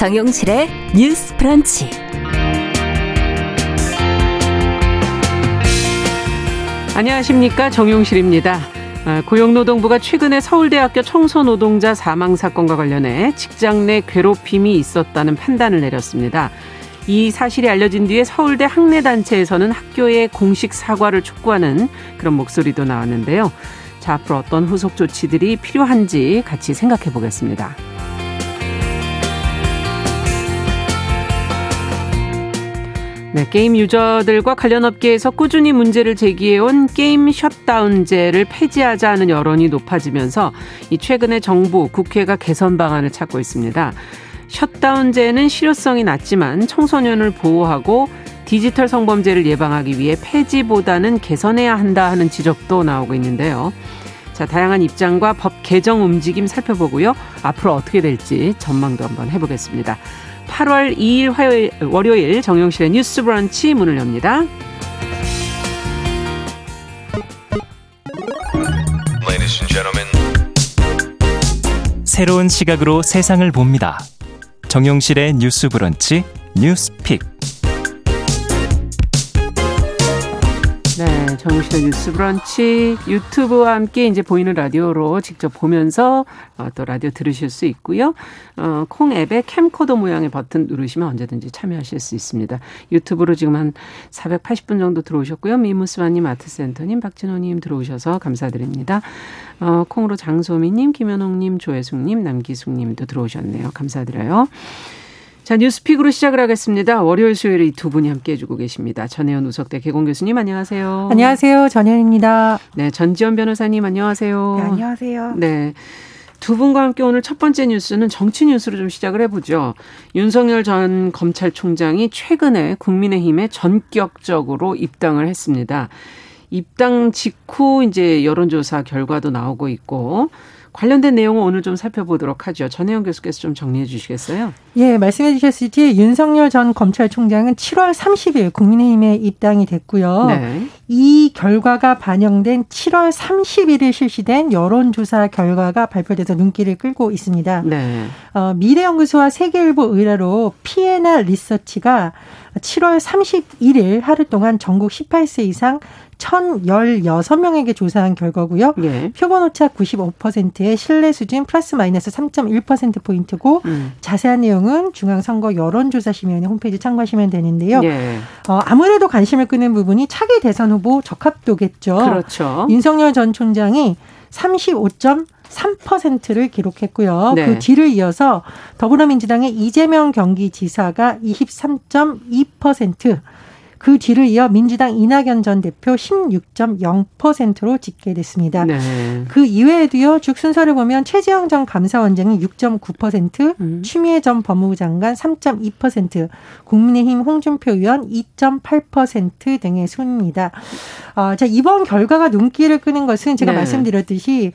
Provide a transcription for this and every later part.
정용실의 뉴스 프런치. 안녕하십니까. 정용실입니다. 아, 고용노동부가 최근에 서울대학교 청소노동자 사망 사건과 관련해 직장 내 괴롭힘이 있었다는 판단을 내렸습니다. 이 사실이 알려진 뒤에 서울대 학내단체에서는 학교의 공식 사과를 촉구하는 그런 목소리도 나왔는데요. 자, 앞으로 어떤 후속 조치들이 필요한지 같이 생각해 보겠습니다. 네, 게임 유저들과 관련 업계에서 꾸준히 문제를 제기해온 게임 셧다운제를 폐지하자는 여론이 높아지면서 이 최근에 정부, 국회가 개선 방안을 찾고 있습니다. 셧다운제는 실효성이 낮지만 청소년을 보호하고 디지털 성범죄를 예방하기 위해 폐지보다는 개선해야 한다 하는 지적도 나오고 있는데요. 자, 다양한 입장과 법 개정 움직임 살펴보고요. 앞으로 어떻게 될지 전망도 한번 해보겠습니다. 8월 2일 화요일, 월요일 정용실의 뉴스 브런치 문을 엽니다. 새로운 시각으로 세상을 봅니다. 정용실의 뉴스 브런치 뉴스 픽. 네, 정용실의 뉴스 브런치 유튜브와 함께 이제 보이는 라디오로 직접 보면서 어, 또 라디오 들으실 수 있고요. 어, 콩 앱에 캠코더 모양의 버튼 누르시면 언제든지 참여하실 수 있습니다. 유튜브로 지금 한 480분 정도 들어오셨고요. 미무스와님, 아트센터님, 박진호님 들어오셔서 감사드립니다. 어, 콩으로 장소미님, 김현옥님, 조혜숙님, 남기숙님도 들어오셨네요. 감사드려요. 자, 뉴스픽으로 시작을 하겠습니다. 월요일, 수요일에 이 두 분이 함께 해주고 계십니다. 전혜연 우석대 개공 교수님, 안녕하세요. 안녕하세요. 전혜연입니다. 네, 전지현 변호사님, 안녕하세요. 네, 안녕하세요. 네. 두 분과 함께 오늘 첫 번째 뉴스는 정치 뉴스로 좀 시작을 해보죠. 윤석열 전 검찰총장이 최근에 국민의힘에 전격적으로 입당을 했습니다. 입당 직후 이제 여론조사 결과도 나오고 있고 관련된 내용을 오늘 좀 살펴보도록 하죠. 전혜영 교수께서 좀 정리해 주시겠어요? 예, 말씀해 주셨듯이 윤석열 전 검찰총장은 7월 30일 국민의힘에 입당이 됐고요. 네. 이 결과가 반영된 7월 31일 실시된 여론조사 결과가 발표돼서 눈길을 끌고 있습니다. 네. 어, 미래연구소와 세계일보 의뢰로 피에나 리서치가 7월 31일 하루 동안 전국 18세 이상 1,016명에게 조사한 결과고요. 예. 표본 오차 95%의 신뢰 수준 플러스 마이너스 3.1%포인트고 음. 자세한 내용은 중앙선거 여론조사 심의원회 홈페이지 참고하시면 되는데요. 예. 어, 아무래도 관심을 끄는 부분이 차기 대선 후보 적합도겠죠. 그렇죠. 윤석열 전 총장이 35.3%를 기록했고요. 네. 그 뒤를 이어서 더불어민주당의 이재명 경기지사가 23.2%, 그 뒤를 이어 민주당 이낙연 전 대표 16.0%로 집계됐습니다. 네. 그 이외에도요. 쭉 순서를 보면 최재형 전 감사원장이 6.9%, 음. 추미애 전 법무부 장관 3.2%, 국민의힘 홍준표 의원 2.8% 등의 순입니다. 어, 자, 이번 결과가 눈길을 끄는 것은 제가 네. 말씀드렸듯이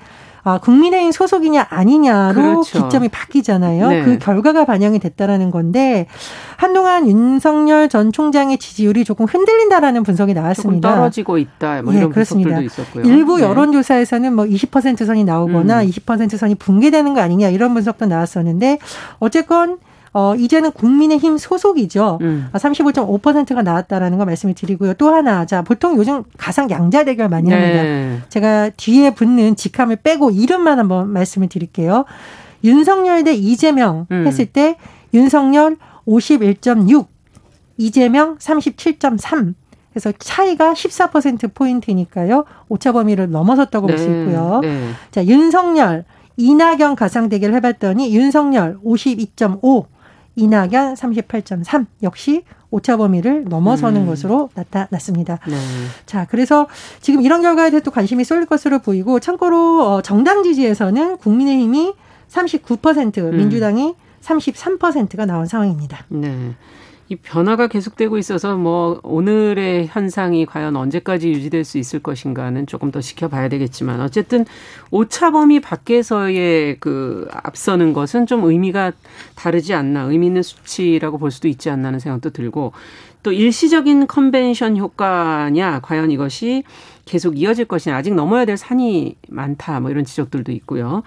아, 국민의힘 소속이냐 아니냐로 그렇죠. 기점이 바뀌잖아요. 네. 그 결과가 반영이 됐다라는 건데 한동안 윤석열 전 총장의 지지율이 조금 흔들린다라는 분석이 나왔습니다. 떨어지고 있다. 뭐 예, 이런 네, 그렇습니다. 있었고요. 일부 여론조사에서는 뭐 20% 선이 나오거나 음. 20% 선이 붕괴되는 거 아니냐 이런 분석도 나왔었는데 어쨌건 어, 이제는 국민의힘 소속이죠. 음. 35.5%가 나왔다라는 거 말씀을 드리고요. 또 하나, 자, 보통 요즘 가상 양자 대결 많이 합니다. 네. 제가 뒤에 붙는 직함을 빼고 이름만 한번 말씀을 드릴게요. 윤석열 대 이재명 음. 했을 때 윤석열 51.6, 이재명 37.3. 그래서 차이가 14%포인트니까요. 오차 범위를 넘어섰다고 네. 볼수 있고요. 네. 자, 윤석열, 이낙연 가상 대결 해봤더니 윤석열 52.5, 이낙연 38.3 역시 오차 범위를 넘어서는 음. 것으로 나타났습니다. 네. 자, 그래서 지금 이런 결과에 대해 또 관심이 쏠릴 것으로 보이고 참고로 어, 정당 지지에서는 국민의힘이 39%, 음. 민주당이 33%가 나온 상황입니다. 네. 이 변화가 계속되고 있어서 뭐 오늘의 현상이 과연 언제까지 유지될 수 있을 것인가는 조금 더 지켜봐야 되겠지만 어쨌든 오차 범위 밖에서의 그 앞서는 것은 좀 의미가 다르지 않나 의미 있는 수치라고 볼 수도 있지 않나 하는 생각도 들고 또 일시적인 컨벤션 효과냐 과연 이것이 계속 이어질 것이냐 아직 넘어야 될 산이 많다 뭐 이런 지적들도 있고요.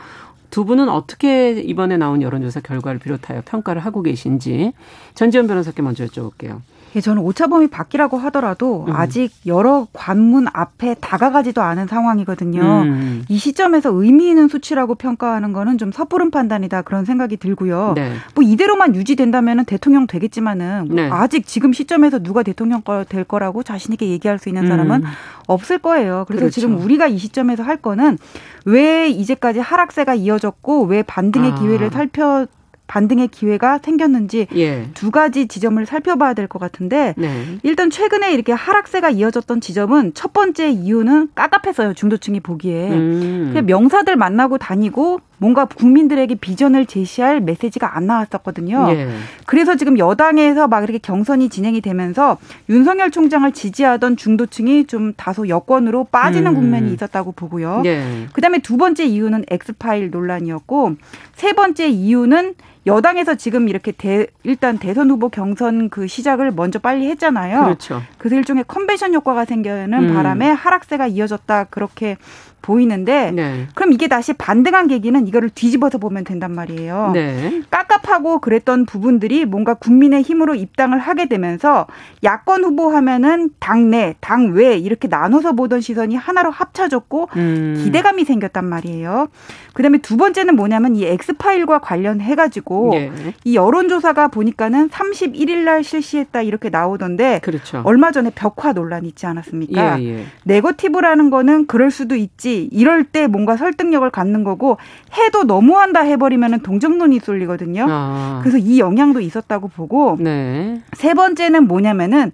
두 분은 어떻게 이번에 나온 여론조사 결과를 비롯하여 평가를 하고 계신지 전지현 변호사께 먼저 여쭤볼게요. 예, 저는 오차범위 밖이라고 하더라도 음. 아직 여러 관문 앞에 다가가지도 않은 상황이거든요. 음. 이 시점에서 의미 있는 수치라고 평가하는 거는 좀 섣부른 판단이다 그런 생각이 들고요. 네. 뭐 이대로만 유지된다면 대통령 되겠지만은 네. 아직 지금 시점에서 누가 대통령 될 거라고 자신 있게 얘기할 수 있는 사람은 음. 없을 거예요. 그래서 그렇죠. 지금 우리가 이 시점에서 할 거는 왜 이제까지 하락세가 이어졌고 왜 반등의 아. 기회를 살펴 반등의 기회가 생겼는지 예. 두 가지 지점을 살펴봐야 될 것 같은데 네. 일단 최근에 이렇게 하락세가 이어졌던 지점은 첫 번째 이유는 깝깝했어요 중도층이 보기에 음. 그냥 명사들 만나고 다니고 뭔가 국민들에게 비전을 제시할 메시지가 안 나왔었거든요. 예. 그래서 지금 여당에서 막 이렇게 경선이 진행이 되면서 윤석열 총장을 지지하던 중도층이 좀 다소 여권으로 빠지는 음. 국면이 있었다고 보고요. 예. 그다음에 두 번째 이유는 엑스파일 논란이었고 세 번째 이유는 여당에서 지금 이렇게 대, 일단 대선 후보 경선 그 시작을 먼저 빨리 했잖아요. 그렇죠. 그래서 일종의 컨벤션 효과가 생기는 음. 바람에 하락세가 이어졌다 그렇게 보이는데 네. 그럼 이게 다시 반등한 계기는 이거를 뒤집어서 보면 된단 말이에요. 네. 깝깝하고 그랬던 부분들이 뭔가 국민의 힘으로 입당을 하게 되면서 야권 후보 하면은 당내, 당외 이렇게 나눠서 보던 시선이 하나로 합쳐졌고 음. 기대감이 생겼단 말이에요. 그다음에 두 번째는 뭐냐면 이 엑스파일과 관련해 가지고 네. 이 여론조사가 보니까는 31일 날 실시했다 이렇게 나오던데 그렇죠. 얼마 전에 벽화 논란 있지 않았습니까? 예, 예. 네거티브라는 거는 그럴 수도 있지 있지 이럴 때 뭔가 설득력을 갖는 거고 해도 너무한다 해버리면 동정론이 쏠리거든요. 아. 그래서 이 영향도 있었다고 보고 네. 세 번째는 뭐냐면은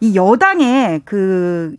이 여당의 그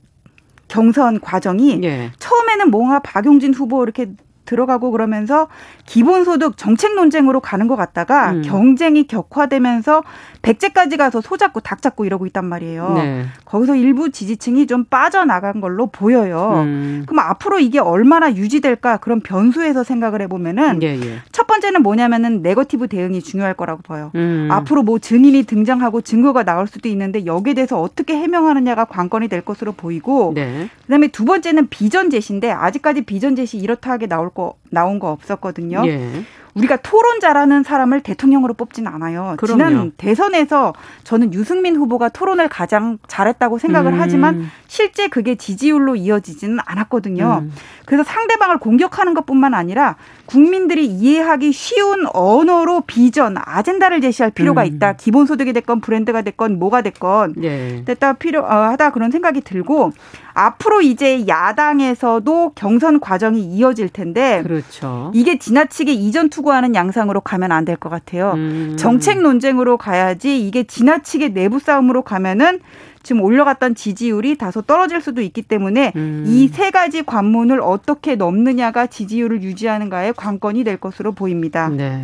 경선 과정이 예. 처음에는 뭔가 박용진 후보 이렇게 들어가고 그러면서 기본소득 정책 논쟁으로 가는 것 같다가 음. 경쟁이 격화되면서 백제까지 가서 소 잡고 닭 잡고 이러고 있단 말이에요. 네. 거기서 일부 지지층이 좀 빠져나간 걸로 보여요. 음. 그럼 앞으로 이게 얼마나 유지될까 그런 변수에서 생각을 해보면은 예, 예. 첫 번째는 뭐냐면은 네거티브 대응이 중요할 거라고 봐요. 음. 앞으로 뭐 증인이 등장하고 증거가 나올 수도 있는데 여기에 대해서 어떻게 해명하느냐가 관건이 될 것으로 보이고 네. 그다음에 두 번째는 비전 제시인데 아직까지 비전 제시 이렇다 하게 나올 거 나온 거 없었거든요. 예. 우리가 토론 잘하는 사람을 대통령으로 뽑지는 않아요. 그럼요. 지난 대선에서 저는 유승민 후보가 토론을 가장 잘했다고 생각을 음. 하지만 실제 그게 지지율로 이어지지는 않았거든요. 음. 그래서 상대방을 공격하는 것뿐만 아니라 국민들이 이해하기 쉬운 언어로 비전, 아젠다를 제시할 필요가 음. 있다. 기본소득이 됐건 브랜드가 됐건 뭐가 됐건 네. 됐다 필요하다 어, 그런 생각이 들고 앞으로 이제 야당에서도 경선 과정이 이어질 텐데 그렇죠. 이게 지나치게 이전 투구 하는 양상으로 가면 안 될 것 같아요. 음. 정책 논쟁으로 가야지 이게 지나치게 내부 싸움으로 가면은 지금 올려갔던 지지율이 다소 떨어질 수도 있기 때문에 음. 이세 가지 관문을 어떻게 넘느냐가 지지율을 유지하는가의 관건이 될 것으로 보입니다. 네.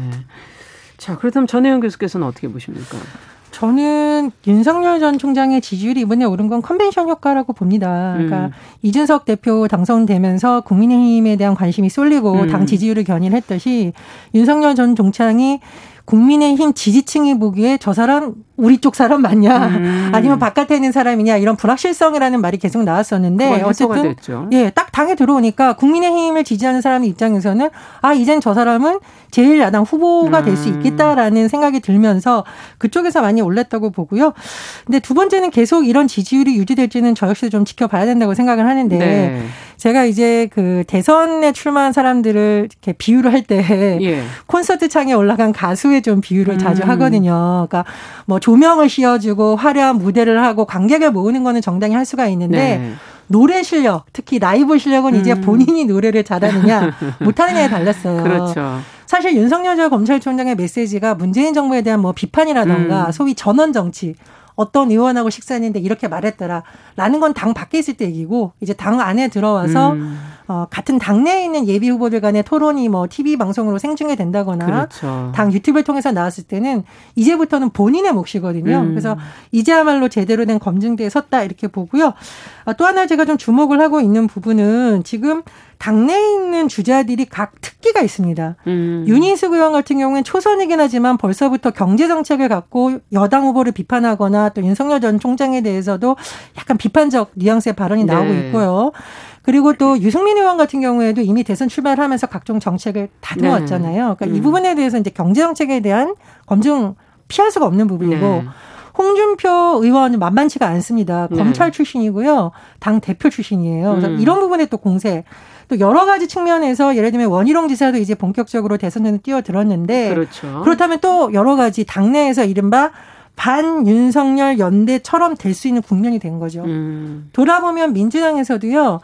자, 그렇다면 전혜영 교수께서는 어떻게 보십니까? 저는 윤석열 전 총장의 지지율이 이번에 오른 건 컨벤션 효과라고 봅니다. 그러니까 음. 이준석 대표 당선되면서 국민의힘에 대한 관심이 쏠리고 음. 당 지지율을 견인했듯이 윤석열 전 총장이 국민의힘 지지층이 보기에 저 사람 우리 쪽 사람 맞냐 음. 아니면 바깥에 있는 사람이냐 이런 불확실성이라는 말이 계속 나왔었는데 어쨌든 예딱 당에 들어오니까 국민의힘을 지지하는 사람 입장에서는 아 이젠 저 사람은 제일 야당 후보가 될수 음. 있겠다라는 생각이 들면서 그쪽에서 많이 올랐다고 보고요. 근데 두 번째는 계속 이런 지지율이 유지될지는 저 역시도 좀 지켜봐야 된다고 생각을 하는데 네. 제가 이제 그 대선에 출마한 사람들을 이렇게 비유를 할때 예. 콘서트 창에 올라간 가수에 좀 비유를 음. 자주 하거든요. 그러니까 뭐 조명을 씌워주고 화려한 무대를 하고 관객을 모으는 거는 정당히 할 수가 있는데 네. 노래 실력, 특히 라이브 실력은 음. 이제 본인이 노래를 잘하느냐 못하느냐에 달렸어요. 그렇죠. 사실 윤석열 전 검찰총장의 메시지가 문재인 정부에 대한 뭐 비판이라던가 음. 소위 전원 정치 어떤 의원하고 식사했는데 이렇게 말했더라. 라는 건 당 밖에 있을 때 얘기고 이제 당 안에 들어와서 음. 어, 같은 당내에 있는 예비 후보들 간의 토론이 뭐 TV 방송으로 생중계 된다거나 그렇죠. 당 유튜브를 통해서 나왔을 때는 이제부터는 본인의 몫이거든요. 음. 그래서 이제야말로 제대로 된 검증대에 섰다 이렇게 보고요. 아, 또 하나 제가 좀 주목을 하고 있는 부분은 지금 당내에 있는 주자들이 각 특기가 있습니다. 음. 윤희숙 의원 같은 경우는 초선이긴 하지만 벌써부터 경제 정책을 갖고 여당 후보를 비판하거나 또 윤석열 전 총장에 대해서도 약간 비판적 뉘앙스의 발언이 나오고 네. 있고요. 그리고 또 유승민 의원 같은 경우에도 이미 대선 출발하면서 각종 정책을 다듬어왔잖아요. 그러니까 음. 이 부분에 대해서 이제 경제 정책에 대한 검증 피할 수가 없는 부분이고 네. 홍준표 의원은 만만치가 않습니다. 네. 검찰 출신이고요. 당 대표 출신이에요. 그래서 음. 이런 부분에 또 공세 또 여러 가지 측면에서 예를 들면 원희룡 지사도 이제 본격적으로 대선에는 뛰어들었는데 그렇죠. 그렇다면 또 여러 가지 당내에서 이른바 반 윤석열 연대처럼 될 수 있는 국면이 된 거죠. 음. 돌아보면 민주당에서도요.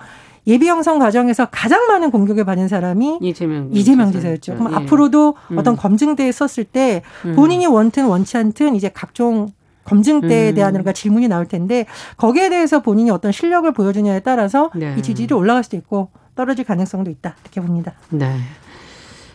예비 형성 과정에서 가장 많은 공격을 받은 사람이 이재명, 이재명 지사였죠. 그럼 예. 앞으로도 음. 어떤 검증대에 썼을 때 음. 본인이 원튼 원치 않든 이제 각종 검증대에 음. 대한 그러니까 질문이 나올 텐데 거기에 대해서 본인이 어떤 실력을 보여주냐에 따라서 네. 이 지지율이 올라갈 수도 있고 떨어질 가능성도 있다 이렇게 봅니다. 네.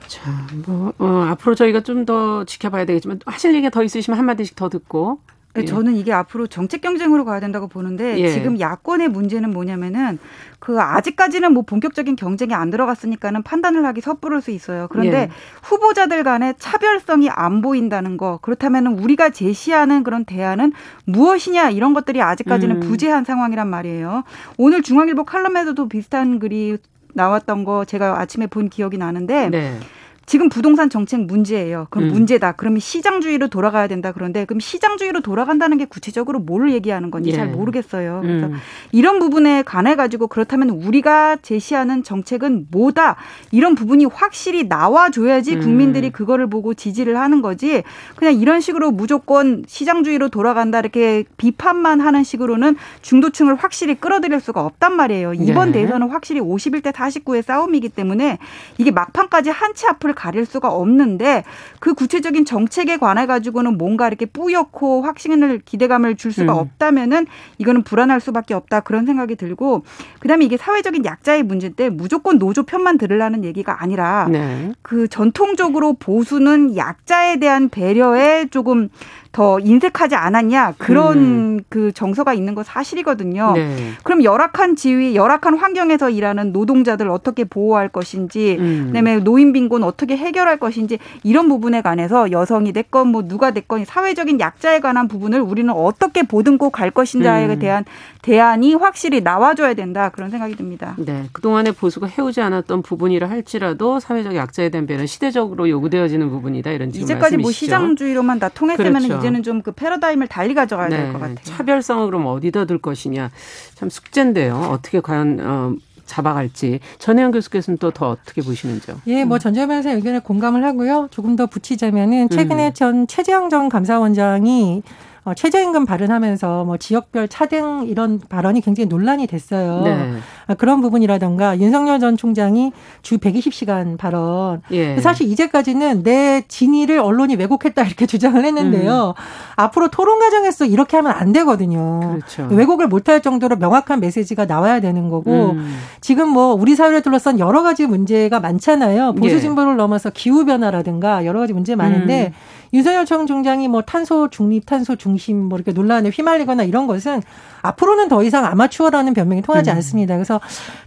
자, 뭐 어, 앞으로 저희가 좀 더 지켜봐야 되겠지만 하실 얘기가 더 있으시면 한 마디씩 더 듣고 네, 예. 저는 이게 앞으로 정책 경쟁으로 가야 된다고 보는데 예. 지금 야권의 문제는 뭐냐면은 그 아직까지는 뭐 본격적인 경쟁이 안 들어갔으니까는 판단을 하기 섣부를 수 있어요. 그런데 예. 후보자들 간의 차별성이 안 보인다는 거 그렇다면은 우리가 제시하는 그런 대안은 무엇이냐 이런 것들이 아직까지는 음. 부재한 상황이란 말이에요. 오늘 중앙일보 칼럼에서도 비슷한 글이 나왔던 거 제가 아침에 본 기억이 나는데 네. 지금 부동산 정책 문제예요. 그럼 음. 문제다. 그러면 시장주의로 돌아가야 된다. 그런데 그럼 시장주의로 돌아간다는 게 구체적으로 뭘 얘기하는 건지 예. 잘 모르겠어요. 그래서 음. 이런 부분에 관해 가지고 그렇다면 우리가 제시하는 정책은 뭐다. 이런 부분이 확실히 나와줘야지 음. 국민들이 그거를 보고 지지를 하는 거지. 그냥 이런 식으로 무조건 시장주의로 돌아간다 이렇게 비판만 하는 식으로는 중도층을 확실히 끌어들일 수가 없단 말이에요. 이번 네. 대선은 확실히 51대 49의 싸움이기 때문에 이게 막판까지 한 치 앞을 가릴 수가 없는데 그 구체적인 정책에 관해 가지고는 뭔가 이렇게 뿌옇고 확신을 기대감을 줄 수가 음. 없다면은 이거는 불안할 수밖에 없다 그런 생각이 들고 그다음에 이게 사회적인 약자의 문제인데 무조건 노조 편만 들으라는 얘기가 아니라 네. 그 전통적으로 보수는 약자에 대한 배려에 조금 더 인색하지 않았냐 그런 음. 그 정서가 있는 거 사실이거든요. 네. 그럼 열악한 지위, 열악한 환경에서 일하는 노동자들 어떻게 보호할 것인지, 음. 그다음에 노인 빈곤 어떻게 해결할 것인지 이런 부분에 관해서 여성이 됐건 뭐 누가 됐건 사회적인 약자에 관한 부분을 우리는 어떻게 보듬고 갈 것인가에 음. 대한 대안이 확실히 나와줘야 된다 그런 생각이 듭니다. 네, 그 동안에 보수가 해오지 않았던 부분이라 할지라도 사회적 약자에 대한 배는 시대적으로 요구되어지는 부분이다 이런 이제까지 뭐 시장주의로만 다 통했으면 그렇죠. 이제는 좀 그 패러다임을 달리 가져가야 네. 될것 같아요. 차별성을 그럼 어디다 둘 것이냐 참 숙제인데요. 어떻게 과연 어, 잡아갈지 전혜영 교수께서는 또 더 어떻게 보시는지요? 예, 뭐 전재현 의 의견에 공감을 하고요. 조금 더 붙이자면은 최근에 음. 전 최재형 전 감사원장이 어, 최저임금 발언하면서 뭐 지역별 차등 이런 발언이 굉장히 논란이 됐어요. 네. 아, 그런 부분이라던가 윤석열 전 총장이 주 120시간 발언. 예. 사실 이제까지는 내 진위를 언론이 왜곡했다 이렇게 주장을 했는데요. 음. 앞으로 토론 과정에서 이렇게 하면 안 되거든요. 그렇죠. 왜곡을 못할 정도로 명확한 메시지가 나와야 되는 거고 음. 지금 뭐 우리 사회를 둘러싼 여러 가지 문제가 많잖아요. 보수 예. 진보를 예. 넘어서 기후 변화라든가 여러 가지 문제 많은데 음. 윤석열 전 총장이 뭐 탄소 중립, 탄소 중심 뭐 이렇게 논란에 휘말리거나 이런 것은 앞으로는 더 이상 아마추어라는 변명이 통하지 음. 않습니다. 그래서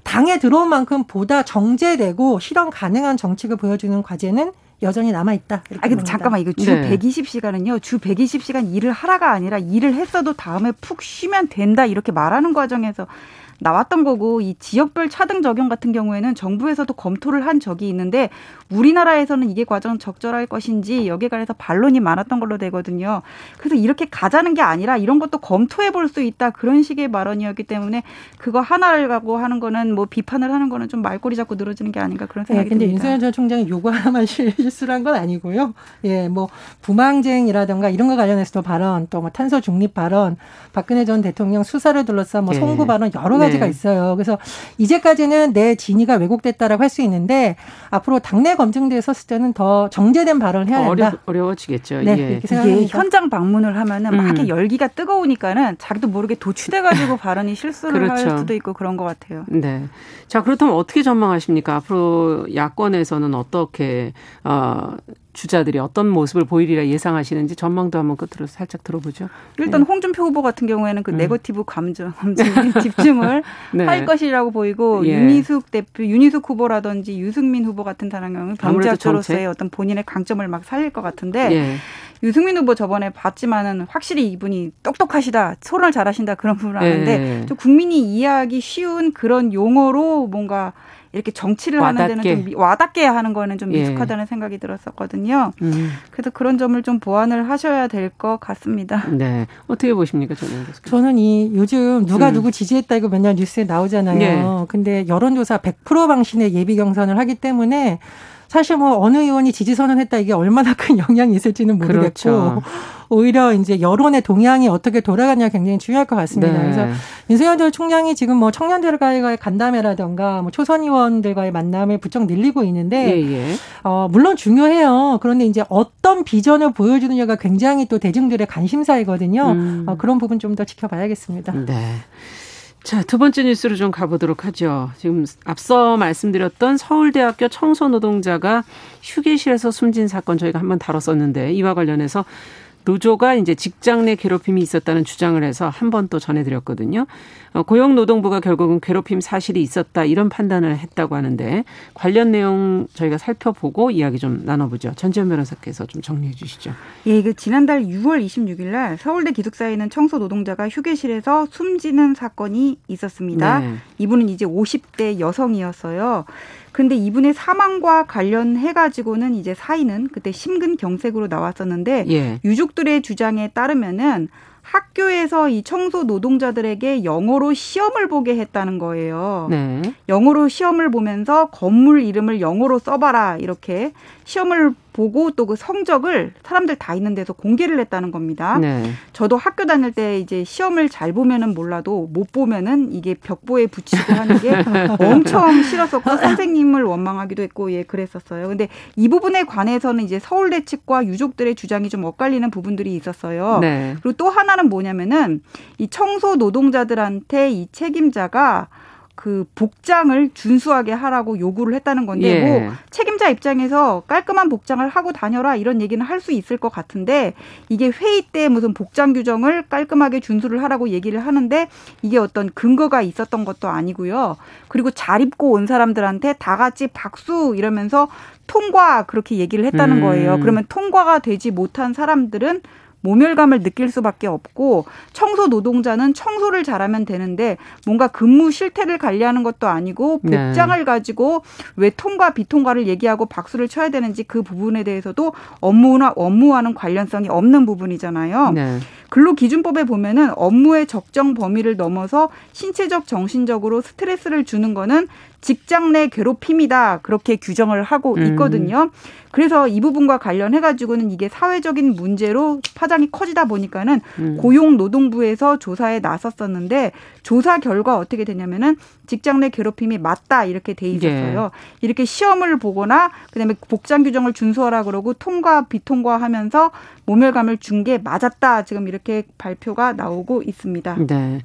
당에 들어온 만큼 보다 정제되고 실현 가능한 정책을 보여주는 과제는 여전히 남아 있다. 아 근데 잠깐만 이거 주 네. 120시간은요. 주 120시간 일을 하라가 아니라 일을 했어도 다음에 푹 쉬면 된다 이렇게 말하는 과정에서 나왔던 거고 이 지역별 차등 적용 같은 경우에는 정부에서도 검토를 한 적이 있는데 우리나라에서는 이게 과정 적절할 것인지 여기에 관해서 반론이 많았던 걸로 되거든요. 그래서 이렇게 가자는 게 아니라 이런 것도 검토해 볼 수 있다 그런 식의 발언이었기 때문에 그거 하나를 가고 하는 거는 뭐 비판을 하는 거는 좀 말꼬리 잡고 늘어지는 게 아닌가 그런 생각이 네, 근데 듭니다. 윤석열 전 총장이 요구 하나만 실수를 한 건 아니고요. 예, 뭐 부망쟁이라든가 이런 거 관련해서도 발언 또 뭐 탄소 중립 발언 박근혜 전 대통령 수사를 둘러싼 뭐 네. 송구 발언 여러 가지 가 네. 있어요. 그래서 이제까지는 내 진위가 왜곡됐다라고 할 수 있는데 앞으로 당내 검증대에 섰을 때는 더 정제된 발언을 해야 된다. 어려, 워지겠죠 네, 예. 이게 현장 방문을 하면은 음. 막 열기가 뜨거우니까는 자기도 모르게 도취돼가지고 발언이 실수를 그렇죠. 할 수도 있고 그런 것 같아요. 네. 자 그렇다면 어떻게 전망하십니까? 앞으로 야권에서는 어떻게 어, 주자들이 어떤 모습을 보이리라 예상하시는지 전망도 한번 끝으로 살짝 들어보죠. 일단 네. 홍준표 후보 같은 경우에는 그 음. 네거티브 감정, 집중을 네. 할 것이라고 보이고 예. 윤희숙 대표, 윤희숙 후보라든지 유승민 후보 같은 사람은 경제학자로서의 어떤 본인의 강점을 막 살릴 것 같은데 예. 유승민 후보 저번에 봤지만은 확실히 이분이 똑똑하시다, 소론을 잘하신다 그런 분을 아는데 네. 좀 국민이 이해하기 쉬운 그런 용어로 뭔가 이렇게 정치를 와닿게. 하는 데는 좀 와닿게 하는 거는 좀 예. 미숙하다는 예. 생각이 들었었거든요. 음. 그래서 그런 점을 좀 보완을 하셔야 될 것 같습니다. 네. 어떻게 보십니까, 저는? 저는 이 요즘 누가 음. 누구 지지했다 이거 맨날 뉴스에 나오잖아요. 예. 근데 여론조사 100% 방신의 예비 경선을 하기 때문에 사실 뭐 어느 의원이 지지 선언했다 이게 얼마나 큰 영향이 있을지는 모르겠고 그렇죠. 오히려 이제 여론의 동향이 어떻게 돌아가냐 굉장히 중요할 것 같습니다. 네. 그래서 윤석열 전 총장이 지금 뭐 청년들과의 간담회라던가 뭐 초선 의원들과의 만남을 부쩍 늘리고 있는데 예, 예. 어 물론 중요해요. 그런데 이제 어떤 비전을 보여주느냐가 굉장히 또 대중들의 관심사이거든요. 음. 어, 그런 부분 좀 더 지켜봐야겠습니다. 네. 자, 두 번째 뉴스로 좀 가보도록 하죠. 지금 앞서 말씀드렸던 서울대학교 청소노동자가 휴게실에서 숨진 사건 저희가 한번 다뤘었는데 이와 관련해서 노조가 이제 직장 내 괴롭힘이 있었다는 주장을 해서 한 번 또 전해드렸거든요. 어, 고용노동부가 결국은 괴롭힘 사실이 있었다 이런 판단을 했다고 하는데 관련 내용 저희가 살펴보고 이야기 좀 나눠보죠. 전지현 변호사께서 좀 정리해 주시죠. 예, 그 지난달 6월 26일 날 서울대 기숙사에 있는 청소 노동자가 휴게실에서 숨지는 사건이 있었습니다. 네. 이분은 이제 50대 여성이었어요. 근데 이분의 사망과 관련해 가지고는 이제 사인은 그때 심근경색으로 나왔었는데 예. 유족들의 주장에 따르면은 학교에서 이 청소 노동자들에게 영어로 시험을 보게 했다는 거예요. 네. 영어로 시험을 보면서 건물 이름을 영어로 써봐라 이렇게 시험을 보고 또 그 성적을 사람들 다 있는 데서 공개를 했다는 겁니다. 네. 저도 학교 다닐 때 이제 시험을 잘 보면은 몰라도 못 보면은 이게 벽보에 붙이고 하는 게 엄청 싫었었고 선생님을 원망하기도 했고 예 그랬었어요. 근데 이 부분에 관해서는 이제 서울대 측과 유족들의 주장이 좀 엇갈리는 부분들이 있었어요. 네. 그리고 또 하나는 뭐냐면은 이 청소 노동자들한테 이 책임자가 그 복장을 준수하게 하라고 요구를 했다는 건데 예. 뭐 책임자 입장에서 깔끔한 복장을 하고 다녀라 이런 얘기는 할 수 있을 것 같은데 이게 회의 때 무슨 복장 규정을 깔끔하게 준수를 하라고 얘기를 하는데 이게 어떤 근거가 있었던 것도 아니고요. 그리고 잘 입고 온 사람들한테 다 같이 박수 이러면서 통과 그렇게 얘기를 했다는 음. 거예요. 그러면 통과가 되지 못한 사람들은 모멸감을 느낄 수밖에 없고 청소 노동자는 청소를 잘하면 되는데 뭔가 근무 실태를 관리하는 것도 아니고 네. 복장을 네. 가지고 왜 통과 비통과를 얘기하고 박수를 쳐야 되는지 그 부분에 대해서도 업무나 업무와는 관련성이 없는 부분이잖아요. 네. 근로기준법에 보면은 업무의 적정 범위를 넘어서 신체적 정신적으로 스트레스를 주는 거는 직장 내 괴롭힘이다 그렇게 규정을 하고 음. 있거든요. 음. 그래서 이 부분과 관련해 가지고는 이게 사회적인 문제로 파장이 커지다 보니까는 음. 고용노동부에서 조사에 나섰었는데 조사 결과 어떻게 되냐면은 직장 내 괴롭힘이 맞다 이렇게 돼 있었어요. 예. 이렇게 시험을 보거나 그다음에 복장 규정을 준수하라 그러고 통과 비통과하면서 모멸감을 준 게 맞았다 지금 이렇게 발표가 나오고 있습니다. 네.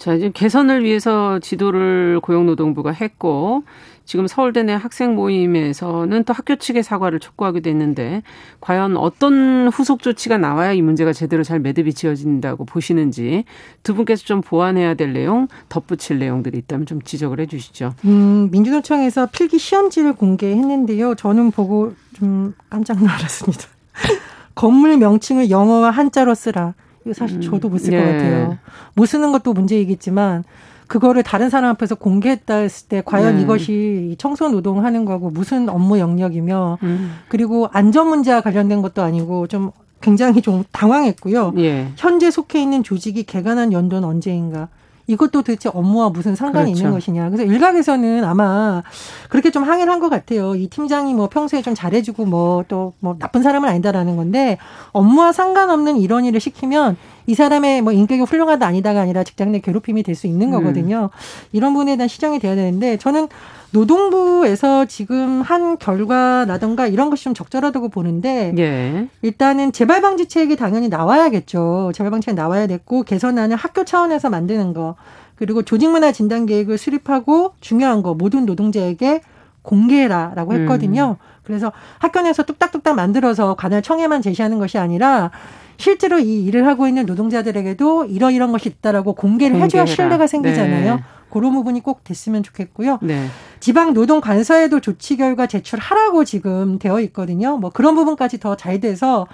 자, 이제 개선을 위해서 지도를 고용노동부가 했고 지금 서울대 내 학생 모임에서는 또 학교 측의 사과를 촉구하기도 했는데 과연 어떤 후속 조치가 나와야 이 문제가 제대로 잘 매듭이 지어진다고 보시는지 두 분께서 좀 보완해야 될 내용, 덧붙일 내용들이 있다면 좀 지적을 해 주시죠. 음, 민주노총에서 필기 시험지를 공개했는데요. 저는 보고 좀 깜짝 놀랐습니다. 건물 명칭을 영어와 한자로 쓰라. 이거 사실 음. 저도 못 쓸것 예. 같아요. 못 쓰는 것도 문제이겠지만 그거를 다른 사람 앞에서 공개했다 했을 때 과연 네. 이것이 청소 노동하는 거고 무슨 업무 영역이며 음. 그리고 안전 문제와 관련된 것도 아니고 좀 굉장히 좀 당황했고요. 예. 현재 속해 있는 조직이 개간한 연도는 언제인가? 이것도 도대체 업무와 무슨 상관이 그렇죠. 있는 것이냐. 그래서 일각에서는 아마 그렇게 좀 항의를 한 것 같아요. 이 팀장이 뭐 평소에 좀 잘해주고 뭐 또뭐 뭐 나쁜 사람은 아니다라는 건데 업무와 상관없는 이런 일을 시키면 이 사람의 뭐 인격이 훌륭하다 아니다가 아니라 직장 내 괴롭힘이 될 수 있는 음. 거거든요. 음. 이런 부분에 대한 시정이 돼야 되는데 저는 노동부에서 지금 한 결과라던가 이런 것이 좀 적절하다고 보는데 예. 일단은 재발 방지책이 당연히 나와야겠죠. 재발 방지책 나와야 됐고 개선안을 학교 차원에서 만드는 거 그리고 조직문화 진단 계획을 수립하고 중요한 거 모든 노동자에게 공개해라라고 했거든요. 음. 그래서 학교 내에서 뚝딱뚝딱 만들어서 관할 청에만 제시하는 것이 아니라 실제로 이 일을 하고 있는 노동자들에게도 이러이런 것이 있다라고 공개를 공개해라. 해줘야 신뢰가 생기잖아요. 네. 그런 부분이 꼭 됐으면 좋겠고요. 네. 지방 노동 관서에도 조치 결과 제출하라고 지금 되어 있거든요. 뭐 그런 부분까지 더 잘 돼서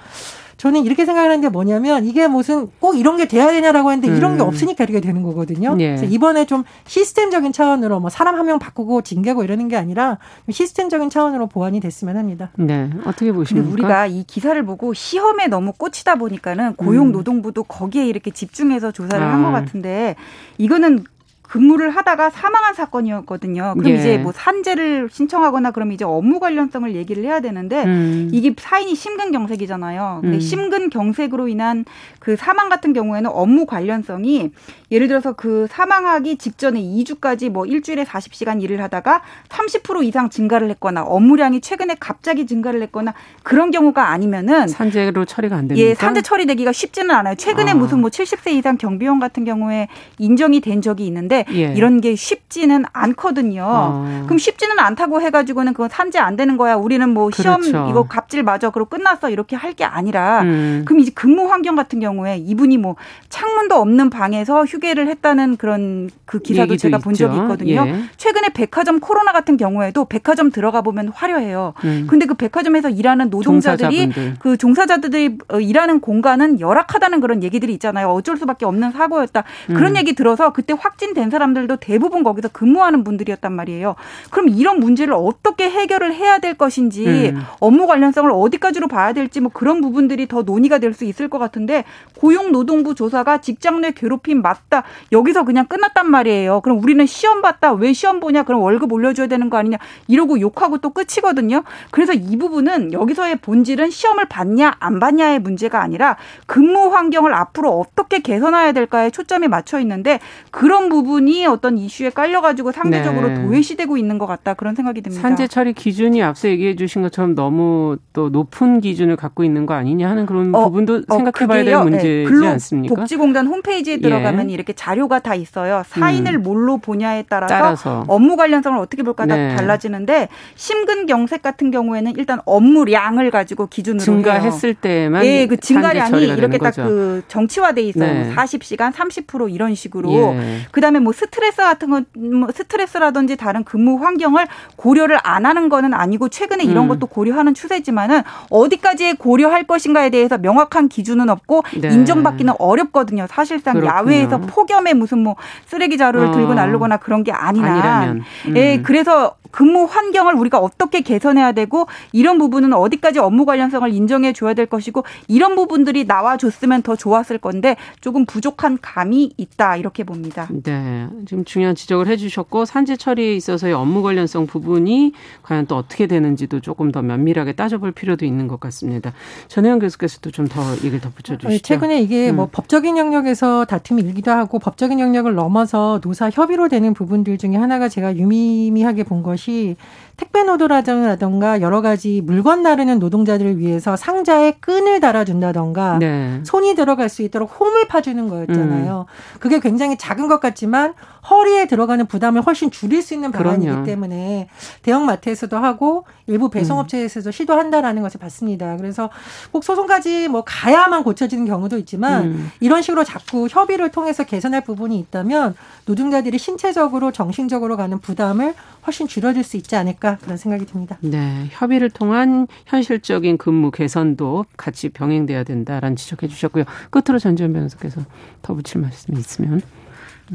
저는 이렇게 생각하는데 뭐냐면 이게 무슨 꼭 이런 게 돼야 되냐라고 했는데 음. 이런 게 음. 없으니까 이렇게 되는 거거든요. 예. 그래서 이번에 좀 시스템적인 차원으로 뭐 사람 한 명 바꾸고 징계고 이러는 게 아니라 시스템적인 차원으로 보완이 됐으면 합니다. 네. 어떻게 보십니까? 우리가 이 기사를 보고 시험에 너무 꽂히다 보니까는 고용노동부도 거기에 이렇게 집중해서 조사를 아. 한것 같은데 이거는 근무를 하다가 사망한 사건이었거든요. 그럼 예. 이제 뭐 산재를 신청하거나 그러면 이제 업무 관련성을 얘기를 해야 되는데 음. 이게 사인이 심근경색이잖아요. 근데 음. 심근경색으로 인한 그 사망 같은 경우에는 업무 관련성이 예를 들어서 그 사망하기 직전에 2주까지 뭐 일주일에 40시간 일을 하다가 30% 이상 증가를 했거나 업무량이 최근에 갑자기 증가를 했거나 그런 경우가 아니면은 산재로 처리가 안 됩니다. 예, 산재 처리되기가 쉽지는 않아요. 최근에 아. 무슨 뭐 70세 이상 경비원 같은 경우에 인정이 된 적이 있는데 예. 이런 게 쉽지는 않거든요. 아. 그럼 쉽지는 않다고 해가지고는 그건 산재 안 되는 거야. 우리는 뭐 시험 그렇죠. 이거 갑질 맞아. 그리고 끝났어. 이렇게 할 게 아니라 음. 그럼 이제 근무 환경 같은 경우에 이분이 뭐 창문도 없는 방에서 휴게를 했다는 그런 그 기사도 제가 본 적이 있거든요. 예. 최근에 백화점 코로나 같은 경우에도 백화점 들어가 보면 화려해요. 음. 근데 그 백화점에서 일하는 노동자들이 종사자분들. 그 종사자들이 어, 일하는 공간은 열악하다는 그런 얘기들이 있잖아요. 어쩔 수밖에 없는 사고였다. 그런 음. 얘기 들어서 그때 확진된 사람들도 대부분 거기서 근무하는 분들이었단 말이에요. 그럼 이런 문제를 어떻게 해결을 해야 될 것인지 음. 업무 관련성을 어디까지로 봐야 될지 뭐 그런 부분들이 더 논의가 될 수 있을 것 같은데 고용노동부 조사가 직장 내 괴롭힘 맞다. 여기서 그냥 끝났단 말이에요. 그럼 우리는 시험 봤다. 왜 시험 보냐? 그럼 월급 올려줘야 되는 거 아니냐? 이러고 욕하고 또 끝이거든요. 그래서 이 부분은 여기서의 본질은 시험을 봤냐 안 봤냐의 문제가 아니라 근무 환경을 앞으로 어떻게 개선해야 될까에 초점이 맞춰 있는데 그런 부분 이 어떤 이슈에 깔려가지고 상대적으로 네. 도외시되고 있는 것 같다 그런 생각이 듭니다. 산재 처리 기준이 앞서 얘기해 주신 것처럼 너무 또 높은 기준을 갖고 있는 거 아니냐 하는 그런 어, 부분도 어, 생각해봐야 될 문제지 네. 않습니까? 복지공단 홈페이지에 들어가면 예. 이렇게 자료가 다 있어요. 사인을 음. 뭘로 보냐에 따라서, 따라서, 업무 관련성을 어떻게 볼까 네. 다 달라지는데 심근경색 같은 경우에는 일단 업무량을 가지고 기준으로 증가했을 해요. 때만 예, 그 증가량이 이렇게 딱 그 정치화돼 있어요. 네. 40시간, 30% 이런 식으로. 예. 그다음에 뭐 스트레스 같은 건 뭐 스트레스라든지 다른 근무 환경을 고려를 안 하는 거는 아니고 최근에 이런 음. 것도 고려하는 추세지만은 어디까지 고려할 것인가에 대해서 명확한 기준은 없고 네. 인정받기는 어렵거든요. 사실상 그렇군요. 야외에서 폭염에 무슨 뭐 쓰레기 자루를 어. 들고 나르거나 그런 게 아니라. 음. 예, 그래서 근무 환경을 우리가 어떻게 개선해야 되고 이런 부분은 어디까지 업무 관련성을 인정해 줘야 될 것이고 이런 부분들이 나와 줬으면 더 좋았을 건데 조금 부족한 감이 있다 이렇게 봅니다. 네. 지금 중요한 지적을 해 주셨고 산재 처리에 있어서의 업무 관련성 부분이 과연 또 어떻게 되는지도 조금 더 면밀하게 따져볼 필요도 있는 것 같습니다. 전혜영 교수께서도 좀 더 얘기를 덧붙여 주시죠. 최근에 이게 음. 뭐 법적인 영역에서 다툼이 일기도 하고 법적인 영역을 넘어서 노사 협의로 되는 부분들 중에 하나가 제가 유미미하게 본 것이 택배 노동라든가 여러 가지 물건 나르는 노동자들을 위해서 상자에 끈을 달아준다던가 네. 손이 들어갈 수 있도록 홈을 파주는 거였잖아요. 음. 그게 굉장히 작은 것 같지만 허리에 들어가는 부담을 훨씬 줄일 수 있는 방안이기 그럼요. 때문에 대형마트에서도 하고 일부 배송업체에서도 음. 시도한다라는 것을 봤습니다. 그래서 꼭 소송까지 뭐 가야만 고쳐지는 경우도 있지만 음. 이런 식으로 자꾸 협의를 통해서 개선할 부분이 있다면 노동자들이 신체적으로 정신적으로 가는 부담을 훨씬 줄여줄 수 있지 않을까 그런 생각이 듭니다. 네, 협의를 통한 현실적인 근무 개선도 같이 병행돼야 된다라는 지적해 주셨고요. 끝으로 전지현 변호사께서 더 붙일 말씀이 있으면.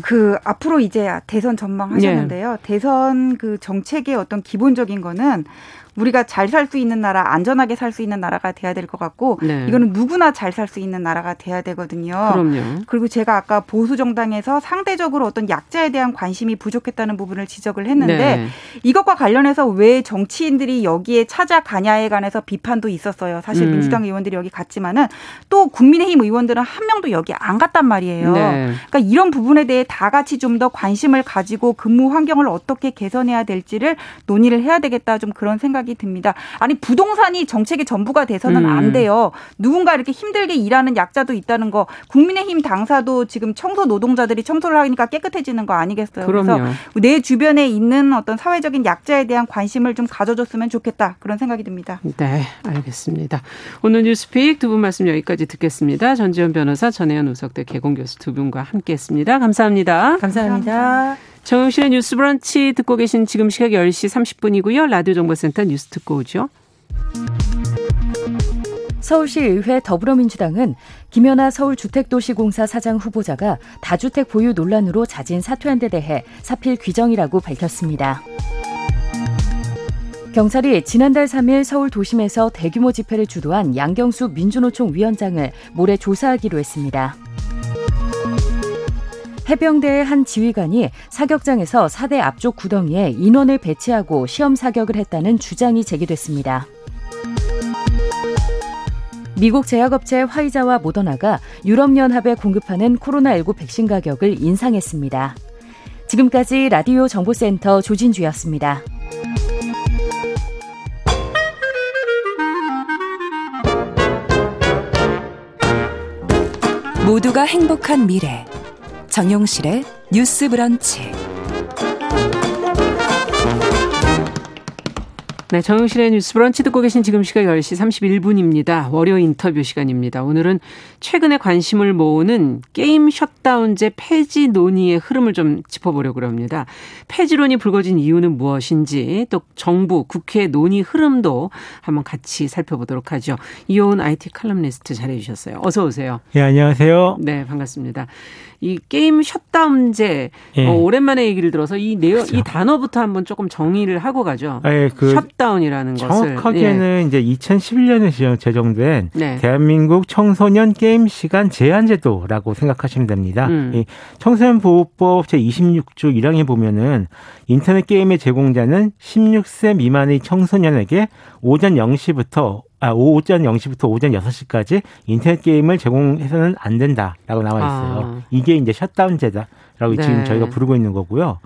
그 앞으로 이제 대선 전망하셨는데요. 네. 대선 그 정책의 어떤 기본적인 거는 우리가 잘 살 수 있는 나라, 안전하게 살 수 있는 나라가 돼야 될 것 같고 네. 이거는 누구나 잘 살 수 있는 나라가 돼야 되거든요. 그럼요. 그리고 제가 아까 보수 정당에서 상대적으로 어떤 약자에 대한 관심이 부족했다는 부분을 지적을 했는데 네. 이것과 관련해서 왜 정치인들이 여기에 찾아가냐에 관해서 비판도 있었어요. 사실 음. 민주당 의원들이 여기 갔지만은 또 국민의힘 의원들은 한 명도 여기 안 갔단 말이에요. 네. 그러니까 이런 부분에 대해 다 같이 좀 더 관심을 가지고 근무 환경을 어떻게 개선해야 될지를 논의를 해야 되겠다 좀 그런 생각. 생각이 듭니다. 아니 부동산이 정책의 전부가 돼서는 음. 안 돼요. 누군가 이렇게 힘들게 일하는 약자도 있다는 거 국민의힘 당사도 지금 청소 노동자들이 청소를 하니까 깨끗해지는 거 아니겠어요? 그럼요. 그래서 내 주변에 있는 어떤 사회적인 약자에 대한 관심을 좀 가져줬으면 좋겠다 그런 생각이 듭니다. 네, 알겠습니다. 오늘 뉴스픽 두 분 말씀 여기까지 듣겠습니다. 전지현 변호사, 전혜연 우석대 개공 교수 두 분과 함께했습니다. 감사합니다. 감사합니다. 감사합니다. 정영실의 뉴스 브런치 듣고 계신 지금 시각 10시 30분이고요. 라디오 정보센터 뉴스 듣고 오죠. 서울시의회 더불어민주당은 김연아 서울주택도시공사 사장 후보자가 다주택 보유 논란으로 자진 사퇴한 데 대해 사필 규정이라고 밝혔습니다. 경찰이 지난달 3일 서울 도심에서 대규모 집회를 주도한 양경수 민주노총 위원장을 모레 조사하기로 했습니다. 해병대의 한 지휘관이 사격장에서 사대 앞쪽 구덩이에 인원을 배치하고 시험 사격을 했다는 주장이 제기됐습니다. 미국 제약업체 화이자와 모더나가 유럽연합에 공급하는 코로나19 백신 가격을 인상했습니다. 지금까지 라디오 정보센터 조진주였습니다. 모두가 행복한 미래. 정용실의 뉴스 브런치. 네, 정용실의 뉴스 브런치 듣고 계신 지금 시각 10시 31분입니다. 월요 인터뷰 시간입니다. 오늘은 최근에 관심을 모으는 게임 셧다운제 폐지 논의의 흐름을 좀 짚어보려고 합니다. 폐지론이 불거진 이유는 무엇인지 또 정부, 국회 논의 흐름도 한번 같이 살펴보도록 하죠. 이호은 IT 칼럼니스트 잘해 주셨어요. 어서 오세요. 네, 안녕하세요. 네, 반갑습니다. 이 게임 셧다운제 예. 어, 오랜만에 얘기를 들어서 이 내용 그렇죠. 이 단어부터 한번 조금 정의를 하고 가죠. 예, 그 셧다운이라는 것을 정확하게는 예. 이제 2011년에 제정된 네. 대한민국 청소년 게임 시간 제한 제도라고 생각하시면 됩니다. 음. 이 청소년 보호법 제 26조 1항에 보면은 인터넷 게임의 제공자는 16세 미만의 청소년에게 오전 0시부터 아, 오전 0시부터 오전 6시까지 인터넷 게임을 제공해서는 안 된다라고 나와 있어요. 아. 이게 이제 셧다운제다라고 네. 지금 저희가 부르고 있는 거고요.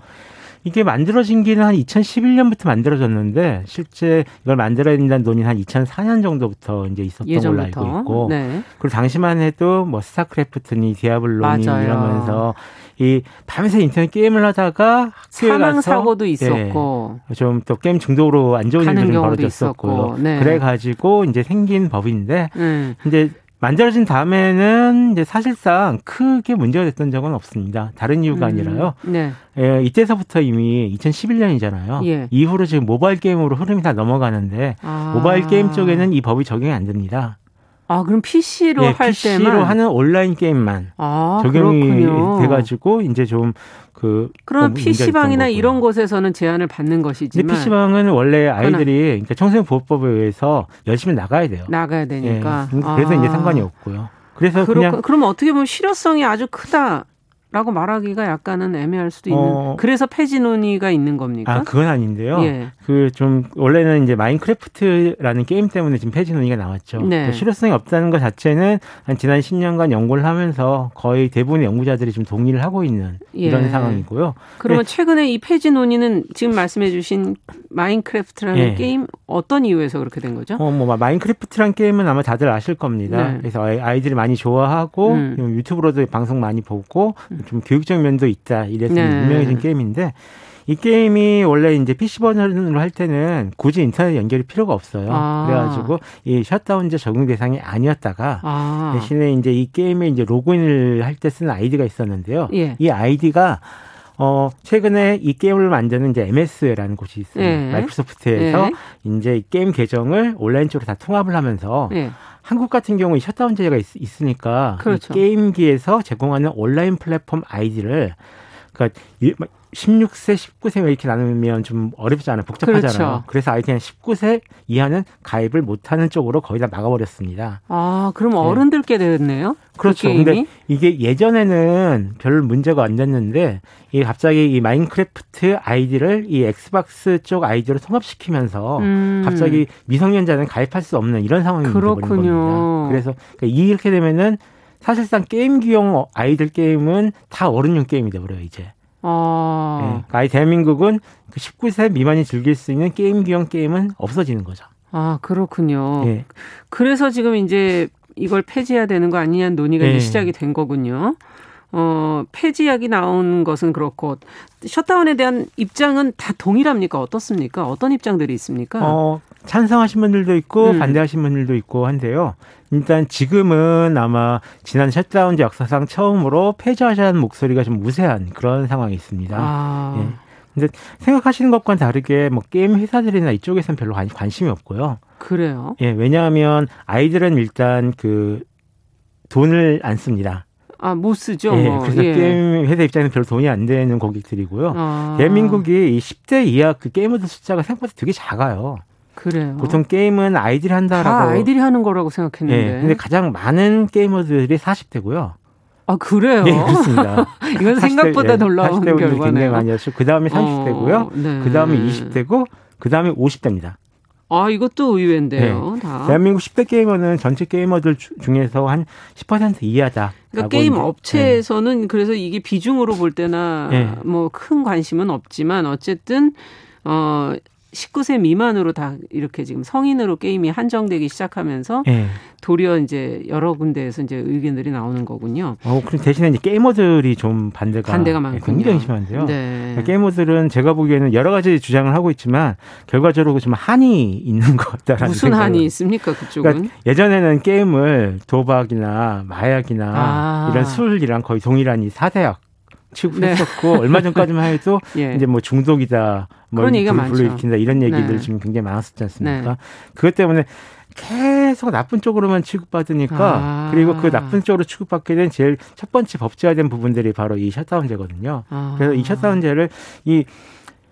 이게 만들어진 게는 한 2011년부터 만들어졌는데 실제 이걸 만들어야 된다는 논의는 한 2004년 정도부터 이제 있었던 예전부터. 걸로 알고 있고 네. 그리고 당시만 해도 뭐 스타크래프트니 디아블로니 맞아요. 이러면서 이 밤새 인터넷 게임을 하다가 사망 사고도 네, 있었고 네, 좀또 게임 중독으로 안 좋은 일들이 벌어졌었고요. 네. 그래 가지고 이제 생긴 법인데 음. 이제 만들어진 다음에는 이제 사실상 크게 문제가 됐던 적은 없습니다. 다른 이유가 음. 아니라요. 네. 예, 이때서부터 이미 2011년이잖아요. 예. 이후로 지금 모바일 게임으로 흐름이 다 넘어가는데 아. 모바일 게임 쪽에는 이 법이 적용이 안 됩니다. 아, 그럼 PC로 예, 할 PC로 때만 하는 온라인 게임만 아, 적용이 그렇군요. 돼가지고 이제 좀 그. 그런 PC방이나 이런 곳에서는 제한을 받는 것이지만. PC방은 원래 아이들이 그러니까 청소년 보호법에 의해서 열심히 나가야 돼요. 나가야 되니까. 예, 그래서 아. 이제 상관이 없고요. 그래서 그렇, 그냥 그러면 어떻게 보면 실효성이 아주 크다. 라고 말하기가 약간은 애매할 수도 있는. 어, 그래서 폐지 논의가 있는 겁니까? 아, 그건 아닌데요. 예. 그좀 원래는 이제 마인크래프트라는 게임 때문에 지금 폐지 논의가 나왔죠. 네. 그 실효성이 없다는 것 자체는 한 지난 10년간 연구를 하면서 거의 대부분의 연구자들이 지금 동의를 하고 있는 예. 이런 상황이고요. 그러면 네. 최근에 이 폐지 논의는 지금 말씀해 주신 마인크래프트라는 예. 게임 어떤 이유에서 그렇게 된 거죠? 어, 뭐 마인크래프트란 게임은 아마 다들 아실 겁니다. 네. 그래서 아이들이 많이 좋아하고 음. 유튜브로도 방송 많이 보고 음. 좀 교육적 면도 있다 이래서 네. 유명해진 게임인데 이 게임이 원래 이제 PC 버전으로 할 때는 굳이 인터넷 연결이 필요가 없어요. 아. 그래가지고 이 셧다운제 적용 대상이 아니었다가 아. 대신에 이제 이 게임에 이제 로그인을 할 때 쓰는 아이디가 있었는데요. 예. 이 아이디가 어, 최근에 이 게임을 만드는 이제 MS라는 곳이 있어요. 예. 마이크로소프트에서 예. 이제 게임 계정을 온라인 쪽으로 다 통합을 하면서 예. 한국 같은 경우 셧다운제가 있, 으니까 그렇죠. 게임기에서 제공하는 온라인 플랫폼 아이디를 그러니까 16세, 19세 이렇게 나누면 좀 어렵잖아요. 복잡하잖아요. 그렇죠. 그래서 아이 그냥 19세 이하는 가입을 못하는 쪽으로 거의 다 막아버렸습니다. 아, 그럼 네. 어른들 게 됐네요? 그 그렇죠. 그 근데 이게 예전에는 별 문제가 안 됐는데 이 갑자기 이 마인크래프트 아이디를 이 엑스박스 쪽 아이디로 통합시키면서 음. 갑자기 미성년자는 가입할 수 없는 이런 상황이 되버린 겁니다. 그래서 그러니까 이렇게 되면은 사실상 게임기용 아이들 게임은 다 어른용 게임이 돼버려요 이제. 아. 네, 그러니까 아이 대한민국은 19세 그 미만이 즐길 수 있는 게임 기형 게임은 없어지는 거죠. 아 그렇군요. 네. 그래서 지금 이제 이걸 폐지해야 되는 거 아니냐는 논의가 네. 이제 시작이 된 거군요. 어, 폐지약이 나온 것은 그렇고 셧다운에 대한 입장은 다 동일합니까? 어떻습니까? 어떤 입장들이 있습니까? 어, 찬성하신 분들도 있고 음. 반대하신 분들도 있고 한데요. 일단 지금은 아마 지난 셧다운제 역사상 처음으로 폐지하자는 목소리가 좀 우세한 그런 상황이 있습니다. 아. 예. 근데 생각하시는 것과는 다르게 뭐 게임 회사들이나 이쪽에서는 별로 관심이 없고요. 그래요? 예, 왜냐하면 아이들은 일단 그 돈을 안 씁니다. 아, 못 쓰죠. 예, 그래서 예. 게임 회사 입장에서 별로 돈이 안 되는 고객들이고요. 아. 대한민국이 이 10대 이하 그 게이머들 숫자가 생각보다 되게 작아요. 그래요. 보통 게임은 아이들이 한다라고. 다 아이들이 하는 거라고 생각했는데. 예, 근데 가장 많은 게이머들이 40대고요. 아 그래요? 네, 그렇습니다. 이건 생각보다 예, 놀라운 40대 결과네요. 굉장히 많이 하시고 그 다음에 30대고요. 어, 네. 그 다음에 20대고 그 다음에 50대입니다. 아, 이것도 의외인데요. 네. 다. 대한민국 10대 게이머는 전체 게이머들 중에서 한 10% 이하다. 그러니까 게임 이제. 업체에서는 네. 그래서 이게 비중으로 볼 때나 네. 뭐큰 관심은 없지만 어쨌든 어 19세 미만으로 다 이렇게 지금 성인으로 게임이 한정되기 시작하면서 네. 도리어 이제 여러 군데에서 이제 의견들이 나오는 거군요. 어, 그럼 대신에 이제 게이머들이 좀 반대가, 반대가 많군요. 굉장히 심한데요. 네. 그러니까 게이머들은 제가 보기에는 여러 가지 주장을 하고 있지만 결과적으로 좀 한이 있는 것 같다라는 무슨 생각을. 한이 있습니까 그쪽은? 그러니까 예전에는 게임을 도박이나 마약이나 아. 이런 술이랑 거의 동일한 이 사대약 치고 네. 했었고 얼마 전까지만 해도 예. 이제 뭐 중독이다, 뭐 불, 불러일으킨다 이런 얘기들 네. 지금 굉장히 많았었지 않습니까? 네. 그것 때문에 계속 나쁜 쪽으로만 취급받으니까 아. 그리고 그 나쁜 쪽으로 취급받게 된 제일 첫 번째 법제화된 부분들이 바로 이 셧다운제거든요. 아. 그래서 이 셧다운제를 이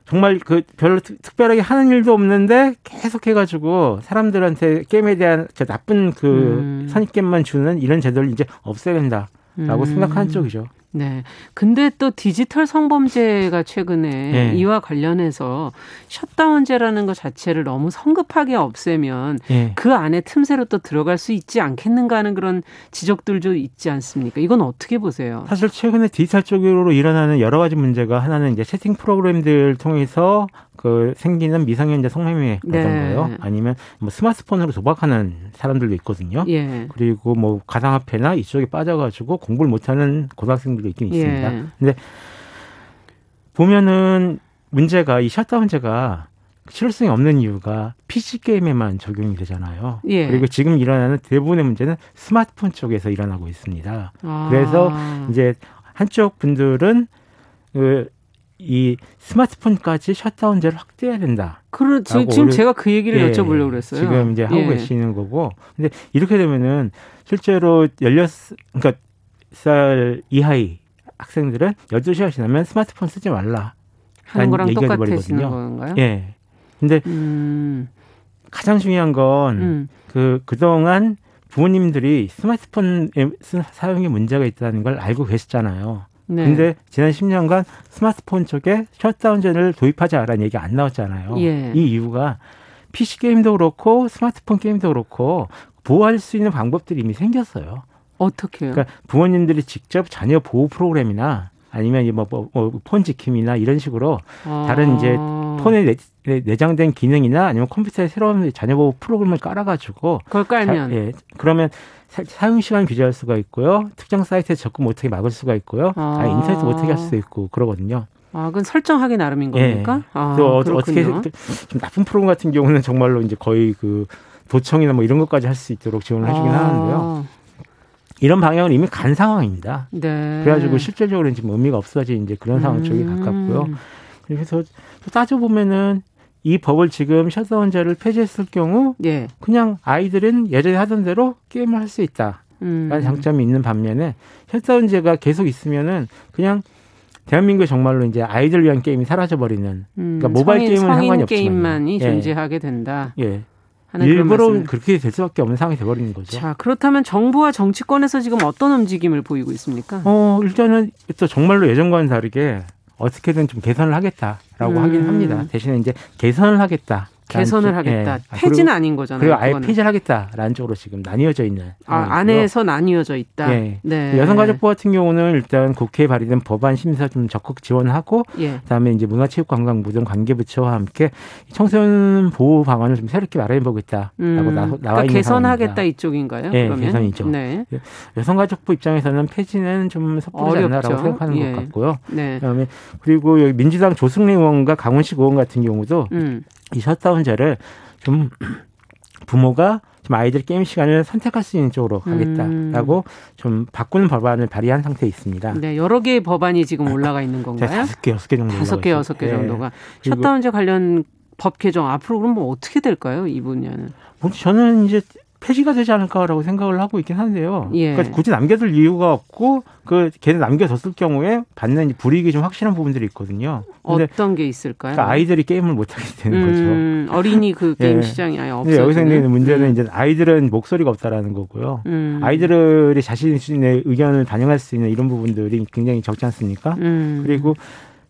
정말 그 별로 특별하게 하는 일도 없는데 계속 해가지고 사람들한테 게임에 대한 나쁜 그 음. 선입견만 주는 이런 제도를 이제 없애야 된다라고 음. 생각하는 쪽이죠. 네. 근데 또 디지털 성범죄가 최근에 네. 이와 관련해서 셧다운제라는 것 자체를 너무 성급하게 없애면 네. 그 안에 틈새로 또 들어갈 수 있지 않겠는가 하는 그런 지적들도 있지 않습니까? 이건 어떻게 보세요? 사실 최근에 디지털 쪽으로 일어나는 여러 가지 문제가 하나는 이제 채팅 프로그램들 통해서 그 생기는 미성년자 성매매라던가요. 네. 아니면 뭐 스마트폰으로 도박하는 사람들도 있거든요. 예. 그리고 뭐 가상화폐나 이쪽에 빠져가지고 공부를 못하는 고등학생들 도 있긴 있습니다. 예. 근데 보면은 문제가 이 셧다운제가 실효성이 없는 이유가 PC 게임에만 적용이 되잖아요. 예. 그리고 지금 일어나는 대부분의 문제는 스마트폰 쪽에서 일어나고 있습니다. 아. 그래서 이제 한쪽 분들은 그 이 스마트폰까지 셔다운제를 확대해야 된다. 그렇죠. 지금 제가 그 얘기를 예, 여쭤보려고 그랬어요. 지금 이제 하고 예. 계시는 거고. 근데 이렇게 되면은 실제로 열렸 그러니까 살 이하의 학생들은 12시간 지나면 스마트폰 쓰지 말라. 하는 거랑 똑같아지는 건가요? 예. 근데 음. 가장 중요한 건그 음. 그, 그동안 부모님들이 스마트폰 사용에 문제가 있다는 걸 알고 계셨잖아요. 네. 근데 지난 10년간 스마트폰 쪽에 셧다운제를 도입하자라는 얘기 안 나왔잖아요. 예. 이 이유가 PC 게임도 그렇고 스마트폰 게임도 그렇고 보호할 수 있는 방법들이 이미 생겼어요. 어떻게요? 그러니까 부모님들이 직접 자녀 보호 프로그램이나 아니면 뭐, 뭐, 뭐 폰 지킴이나 이런 식으로 아. 다른 이제 폰에 내, 장된 기능이나 아니면 컴퓨터에 새로운 자녀 보호 프로그램을 깔아가지고 그걸 깔면 자, 예, 그러면 사 용 시간 규제할 수가 있고요. 특정 사이트에 접근 못하게 막을 수가 있고요. 아. 아 인터넷 못하게 할 수도 있고 그러거든요. 아, 그건 설정하기 나름인 겁니까? 예. 아, 또 어떻게 좀 나쁜 프로그램 같은 경우는 정말로 이제 거의 그 도청이나 뭐 이런 것까지 할 수 있도록 지원을 해주긴 아. 하는데요. 이런 방향은 이미 간 상황입니다. 네. 그래가지고 실질적으로는 지금 의미가 없어진 이제 그런 상황 쪽에 음. 가깝고요. 그래서 또 따져보면은 이 법을 지금 셧다운제를 폐지했을 경우 예. 그냥 아이들은 예전에 하던 대로 게임을 할 수 있다. 라는 음. 장점이 있는 반면에 셧다운제가 계속 있으면은 그냥 대한민국에 정말로 이제 아이들 위한 게임이 사라져 버리는 음, 그러니까 모바일 성인, 게임은 상관이 없지만 게임만이 예. 존재하게 된다. 예. 일부러 그렇게 될 수밖에 없는 상황이 돼버리는 거죠. 자 그렇다면 정부와 정치권에서 지금 어떤 움직임을 보이고 있습니까? 어 일단은 또 정말로 예전과는 다르게 어떻게든 좀 개선을 하겠다라고 음. 하긴 합니다. 대신에 이제 개선을 하겠다. 개선을 하겠다. 예. 폐지는 그리고, 아닌 거잖아요. 그리고 아예 그거는. 폐지를 하겠다라는 쪽으로 지금 나뉘어져 있는. 아, 안에서 나뉘어져 있다. 예. 네. 여성가족부 같은 경우는 일단 국회에 발의된 법안 심사 좀 적극 지원하고, 예. 그다음에 이제 문화체육관광부 등 관계부처와 함께 청소년 보호 방안을 좀 새롭게 마련해 보겠다라고 음. 나 와 그러니까 있는 개선하겠다 상황입니다. 이쪽인가요? 예, 그러면? 개선이죠. 네. 여성가족부 입장에서는 폐지는 좀 섣부르지 않나라고 생각하는 예. 것 같고요. 네. 그다음에 그리고 여기 민주당 조승래 의원과 강훈식 의원 같은 경우도 음. 이 셧다운제를 좀 부모가 좀 아이들 게임 시간을 선택할 수 있는 쪽으로 가겠다라고 음. 좀 바꾸는 법안을 발의한 상태에 있습니다. 네, 여러 개의 법안이 지금 올라가 있는 건가요? 다섯 개, 여섯 개 정도. 다섯 개, 여섯 개 정도가 네. 셧다운제 관련 법 개정 앞으로 그럼 뭐 어떻게 될까요? 이 분야는? 뭐 저는 이제 폐지가 되지 않을까라고 생각을 하고 있긴 한데요. 예. 그러니까 굳이 남겨둘 이유가 없고 그 걔는 남겨뒀을 경우에 받는 불이익이 좀 확실한 부분들이 있거든요. 어떤 게 있을까요? 그러니까 아이들이 게임을 못 하게 되는 음, 거죠. 어린이 그 게임 예. 시장이 아예 없어. 여기서 있는 문제는 음. 이제 아이들은 목소리가 없다라는 거고요. 음. 아이들이 자신의 의견을 반영할 수 있는 이런 부분들이 굉장히 적지 않습니까? 음. 그리고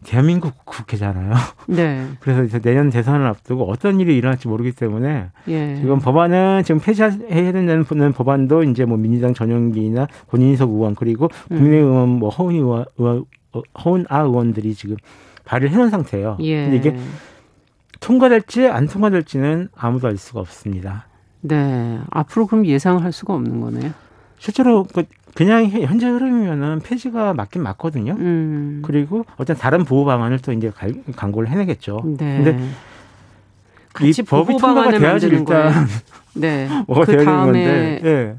대한민국 국회잖아요. 네. 그래서 이제 내년 대선을 앞두고 어떤 일이 일어날지 모르기 때문에 예. 지금 법안은 지금 폐지해야 된다는 법안도 이제 뭐 민주당 전용기나 권인석 의원 그리고 국민의원 뭐 허은희 의원, 의원 어, 허은아 의원들이 지금 발의를 해놓은 상태예요. 예. 근데 이게 통과될지 안 통과될지는 아무도 알 수가 없습니다. 네. 앞으로 그럼 예상을 할 수가 없는 거네요. 실제로 그 그냥 현재 흐름이면은 폐지가 맞긴 맞거든요. 음. 그리고 어떤 다른 보호 방안을 또 이제 광고를 해내겠죠. 네. 근데 이 법이 통과가 돼야지 일단 네. 뭐가 그 다음에 네.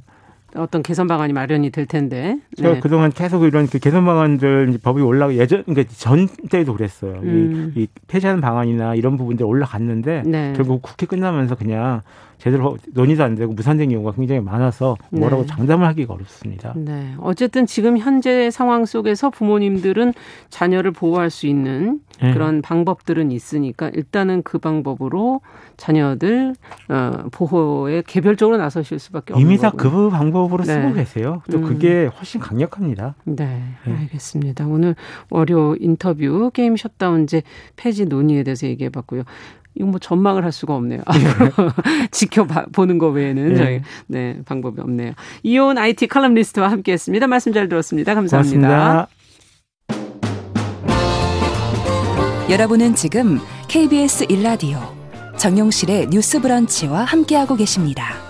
어떤 개선 방안이 마련이 될 텐데. 네. 제가 그동안 계속 이런 그 개선 방안들 법이 올라가 예전 그러니까 전 때도 그랬어요. 음. 이, 이 폐지하는 방안이나 이런 부분들 올라갔는데 네. 결국 국회 끝나면서 그냥 제대로 논의도 안 되고 무산된 경우가 굉장히 많아서 뭐라고 네. 장담을 하기가 어렵습니다. 네. 어쨌든 지금 현재 상황 속에서 부모님들은 자녀를 보호할 수 있는 네. 그런 방법들은 있으니까 일단은 그 방법으로 자녀들 어, 보호에 개별적으로 나서실 수밖에 없는 이미 다 그 방법으로 네. 쓰고 계세요. 또 음. 그게 훨씬 강력합니다. 네, 네, 알겠습니다. 오늘 월요 인터뷰 게임 셧다운제 폐지 논의에 대해서 얘기해봤고요. 이거 뭐 전망을 할 수가 없네요. 앞으로 지켜보는 거 외에는 네. 저희 네 방법이 없네요. 이온 IT 칼럼리스트와 함께했습니다. 말씀 잘 들었습니다. 감사합니다. 고맙습니다. 여러분은 지금 KBS 1라디오 정용실의 뉴스 브런치와 함께하고 계십니다.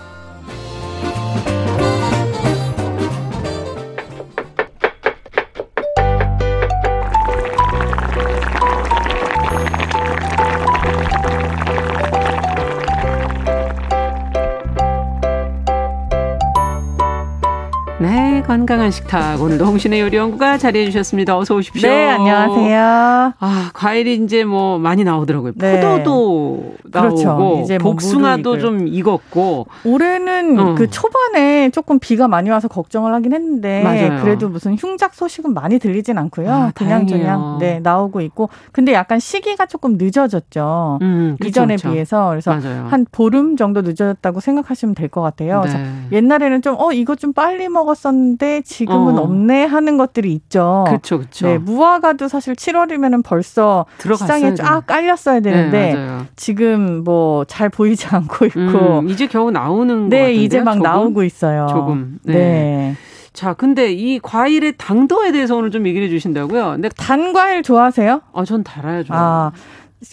건강한 식탁 오늘도 홍신의 요리 연구가 자리해 주셨습니다. 어서 오십시오. 네, 안녕하세요. 아, 과일이 이제 뭐 많이 나오더라고요. 네. 포도도 그렇죠. 나오고 이제 뭐 복숭아도 좀 익었고 올해는 어. 그 초반에 조금 비가 많이 와서 걱정을 하긴 했는데 맞아요. 그래도 무슨 흉작 소식은 많이 들리진 않고요. 아, 그냥 그냥 네, 나오고 있고 근데 약간 시기가 조금 늦어졌죠. 음, 그쵸, 이전에 그쵸. 비해서 그래서 맞아요. 한 보름 정도 늦어졌다고 생각하시면 될 것 같아요. 네. 옛날에는 좀 어 이거 좀 빨리 먹었었는데 있는데 지금은 어. 없네 하는 것들이 있죠. 그렇죠, 그렇죠. 네, 무화과도 사실 7월이면은 벌써 시장에 쫙 깔렸어야 되는데 네, 지금 뭐 잘 보이지 않고 있고 음, 이제 겨우 나오는 네, 이제 막 조금? 나오고 있어요. 조금. 네. 네. 자, 근데 이 과일의 당도에 대해서 오늘 좀 얘기를 해 주신다고요? 근데 단 과일 좋아하세요? 아, 전 달아요, 좋아. 아.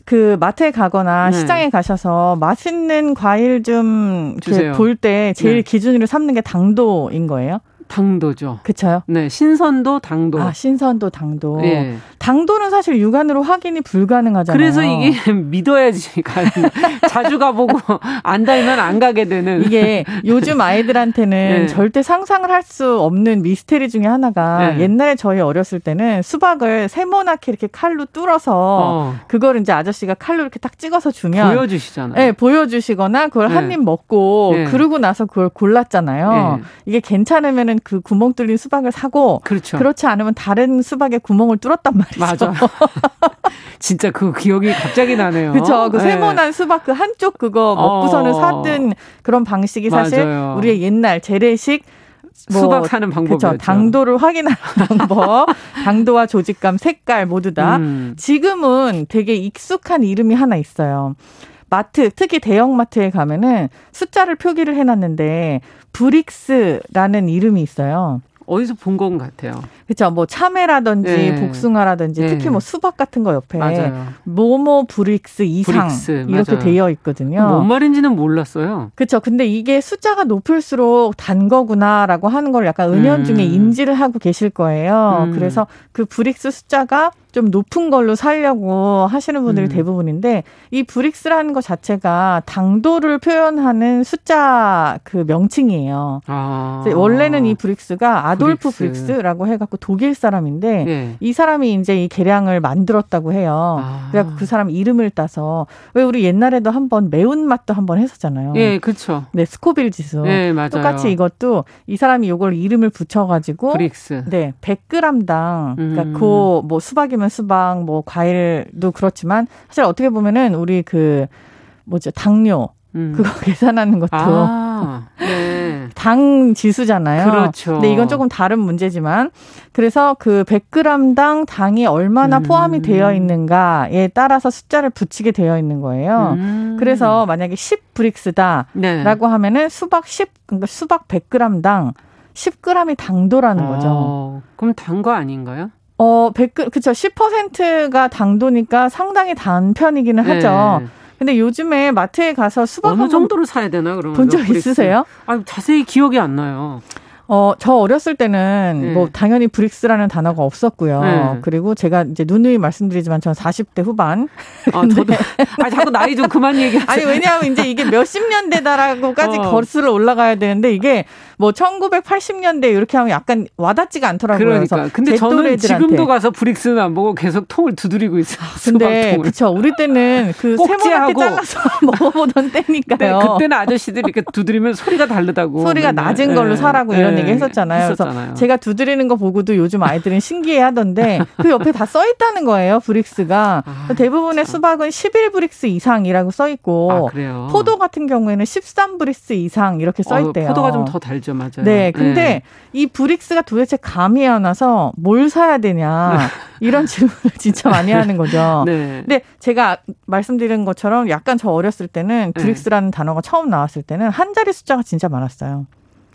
그 마트에 가거나 네. 시장에 가셔서 맛있는 과일 좀 볼 때 제일 네. 기준으로 삼는 게 당도인 거예요? 당도죠. 그렇죠. 네, 신선도 당도. 아, 신선도 당도. 예. 당도는 사실 육안으로 확인이 불가능하잖아요. 그래서 이게 믿어야지 가 자주 가보고 안 달면 안 가게 되는. 이게 요즘 아이들한테는 네. 절대 상상을 할 수 없는 미스테리 중에 하나가 네. 옛날에 저희 어렸을 때는 수박을 세모나게 이렇게 칼로 뚫어서 어. 그걸 이제 아저씨가 칼로 이렇게 딱 찍어서 주면 보여주시잖아요. 네, 보여주시거나 그걸 네. 한입 먹고 네. 그러고 나서 그걸 골랐잖아요. 네. 이게 괜찮으면은 그 구멍 뚫린 수박을 사고 그렇죠. 그렇지 않으면 다른 수박에 구멍을 뚫었단 말이죠. 맞아. 진짜 그 기억이 갑자기 나네요. 그렇죠. 그 네. 세모난 수박 그 한쪽 그거 먹고서는 어. 사든 그런 방식이 사실 맞아요. 우리의 옛날 재래식 뭐, 수박 사는 방법이죠. 그렇죠. 당도를 확인하는 방법, 당도와 조직감, 색깔 모두 다. 음. 지금은 되게 익숙한 이름이 하나 있어요. 마트, 특히 대형 마트에 가면은 숫자를 표기를 해놨는데 브릭스라는 이름이 있어요. 어디서 본것 같아요. 그렇죠. 뭐 참외라든지 네. 복숭아라든지 네. 특히 뭐 수박 같은 거 옆에 맞아요. 모모 브릭스 이상 브릭스, 이렇게. 되어 있거든요. 뭔 말인지는 몰랐어요. 그렇죠. 근데 이게 숫자가 높을수록 단 거구나라고 하는 걸 약간 은연중에 음. 인지를 하고 계실 거예요. 음. 그래서 그 브릭스 숫자가 좀 높은 걸로 살려고 하시는 분들이 음. 대부분인데 이 브릭스라는 것 자체가 당도를 표현하는 숫자 그 명칭이에요. 아. 원래는 이 브릭스가 아돌프 브릭스. 라고 해갖고 독일 사람인데 네. 이 사람이 이제 이 계량을 만들었다고 해요. 아. 그래갖고 그 사람 이름을 따서 왜 우리 옛날에도 한번 매운 맛도 한번 했었잖아요. 예, 그렇죠. 네, 스코빌 지수. 네, 맞아요. 똑같이 이것도 이 사람이 요걸 이름을 붙여가지고 브릭스. 네, 100g당 그러니까 음. 그뭐 수박이 면 수박, 뭐 과일도 그렇지만 사실 어떻게 보면은 우리 그 뭐죠 당뇨 음. 그거 계산하는 것도 아, 네. 당 지수잖아요. 그렇죠. 근데 이건 조금 다른 문제지만 그래서 그 100g당 당이 얼마나 음. 포함이 되어 있는가에 따라서 숫자를 붙이게 되어 있는 거예요. 음. 그래서 만약에 10 브릭스다라고 네. 하면은 수박 10 그러니까 수박 100g당 10g이 당도라는 거죠. 어, 그럼 단 거 아닌가요? 어, 100, 그쵸. 10%가 당도니까 상당히 단 편이기는 하죠. 네. 근데 요즘에 마트에 가서 수박 어느 정도를 사야 되나 그러면 본적 있으세요? 아 자세히 기억이 안 나요. 어, 저 어렸을 때는 네. 뭐 당연히 브릭스라는 단어가 없었고요. 네. 그리고 제가 이제 누누이 말씀드리지만 저는 40대 후반. 아, 저도. 아, 자꾸 나이 좀 그만 얘기하세요. 아니, 왜냐하면 이제 이게 몇십 년대다라고까지 어. 거슬러 올라가야 되는데 이게 뭐 1980년대 이렇게 하면 약간 와닿지가 않더라고요. 그러니까. 근데 저는 지금도 가서 브릭스는 안 보고 계속 통을 두드리고 있어요. 근데 그쵸. 우리 때는 그 세모나게 잘라서 먹어보던 때니까요. 네, 그때는 아저씨들이 이렇게 두드리면 소리가 다르다고. 소리가 낮은 걸로 네. 사라고 이런 얘기 했었잖아요. 했었잖아요. 그래서 제가 두드리는 거 보고도 요즘 아이들은 신기해 하던데 그 옆에 다 써 있다는 거예요. 브릭스가. 아, 대부분의 참. 수박은 11브릭스 이상이라고 써 있고 아, 포도 같은 경우에는 13브릭스 이상 이렇게 써 어, 있대요. 어, 포도가 좀 더 달죠. 맞아요. 네, 근데 네. 이 브릭스가 도대체 감이 안 와서 뭘 사야 되냐 이런 질문을 진짜 많이 하는 거죠. 네. 근데 제가 말씀드린 것처럼 약간 저 어렸을 때는 네. 브릭스라는 네. 단어가 처음 나왔을 때는 한 자리 숫자가 진짜 많았어요.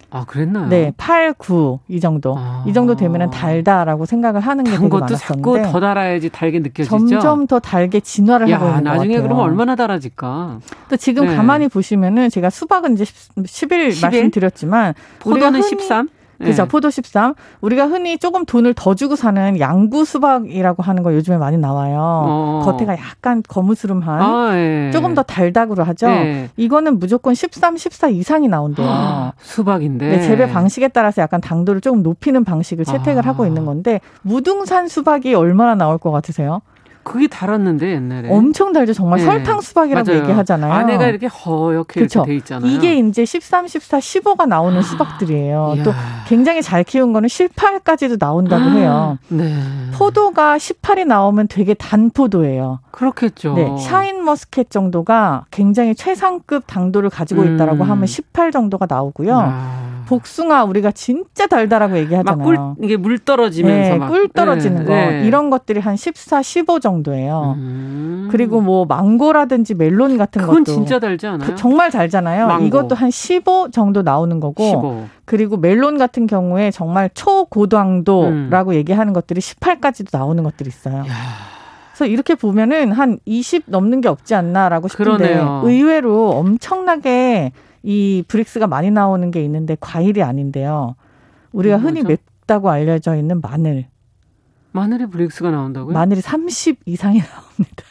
아, 그랬나요? 네, 8, 9, 이 정도. 아. 이 정도 되면은 달다라고 생각을 하는 게 되게 많았었는데. 자꾸 더 달아야지 달게 느껴지죠? 점점 더 달게 진화를 야, 하고 있는 나중에 것 같아요. 그러면 얼마나 달아질까? 또 지금 네. 가만히 보시면은 제가 수박은 이제 10일, 10일? 말씀드렸지만. 포도는 13? 그죠. 네. 포도 13. 우리가 흔히 조금 돈을 더 주고 사는 양구 수박이라고 하는 거 요즘에 많이 나와요. 어. 겉에가 약간 거무스름한 아, 네. 조금 더 달다구로 하죠. 네. 이거는 무조건 13, 14 이상이 나온대요. 아, 수박인데. 네, 재배 방식에 따라서 약간 당도를 조금 높이는 방식을 채택을 아. 하고 있는 건데 무등산 수박이 얼마나 나올 것 같으세요? 그게 달았는데 옛날에 엄청 달죠 정말 네. 설탕 수박이라고 맞아요. 얘기하잖아요. 안에가 이렇게 허옇게? 이렇게 돼 있잖아요. 이게 이제 13, 14, 15가 나오는 수박들이에요. 또 굉장히 잘 키운 거는 18까지도 나온다고 해요. 네. 포도가 18이 나오면 되게 단 포도예요. 그렇겠죠. 네, 샤인 머스켓 정도가 굉장히 최상급 당도를 가지고 있다라고 음. 하면 18 정도가 나오고요. 아. 복숭아 우리가 진짜 달달하고 얘기하잖아요. 꿀, 이게 물 떨어지면서 네, 꿀 떨어지는 네, 거 네. 이런 것들이 한 14, 15 정도예요. 음. 그리고 뭐 망고라든지 멜론 같은 그건 것도 진짜 달지 않아요? 그 정말 달잖아요. 망고. 이것도 한 15 정도 나오는 거고 15. 그리고 멜론 같은 경우에 정말 초고당도라고 음. 얘기하는 것들이 18까지도 나오는 것들이 있어요. 야. 그래서 이렇게 보면은 한 20 넘는 게 없지 않나라고 싶은데 그러네요. 의외로 엄청나게 이 브릭스가 많이 나오는 게 있는데 과일이 아닌데요. 우리가 흔히 뭐죠? 맵다고 알려져 있는 마늘. 마늘에 브릭스가 나온다고요? 마늘이 30 이상이 나옵니다.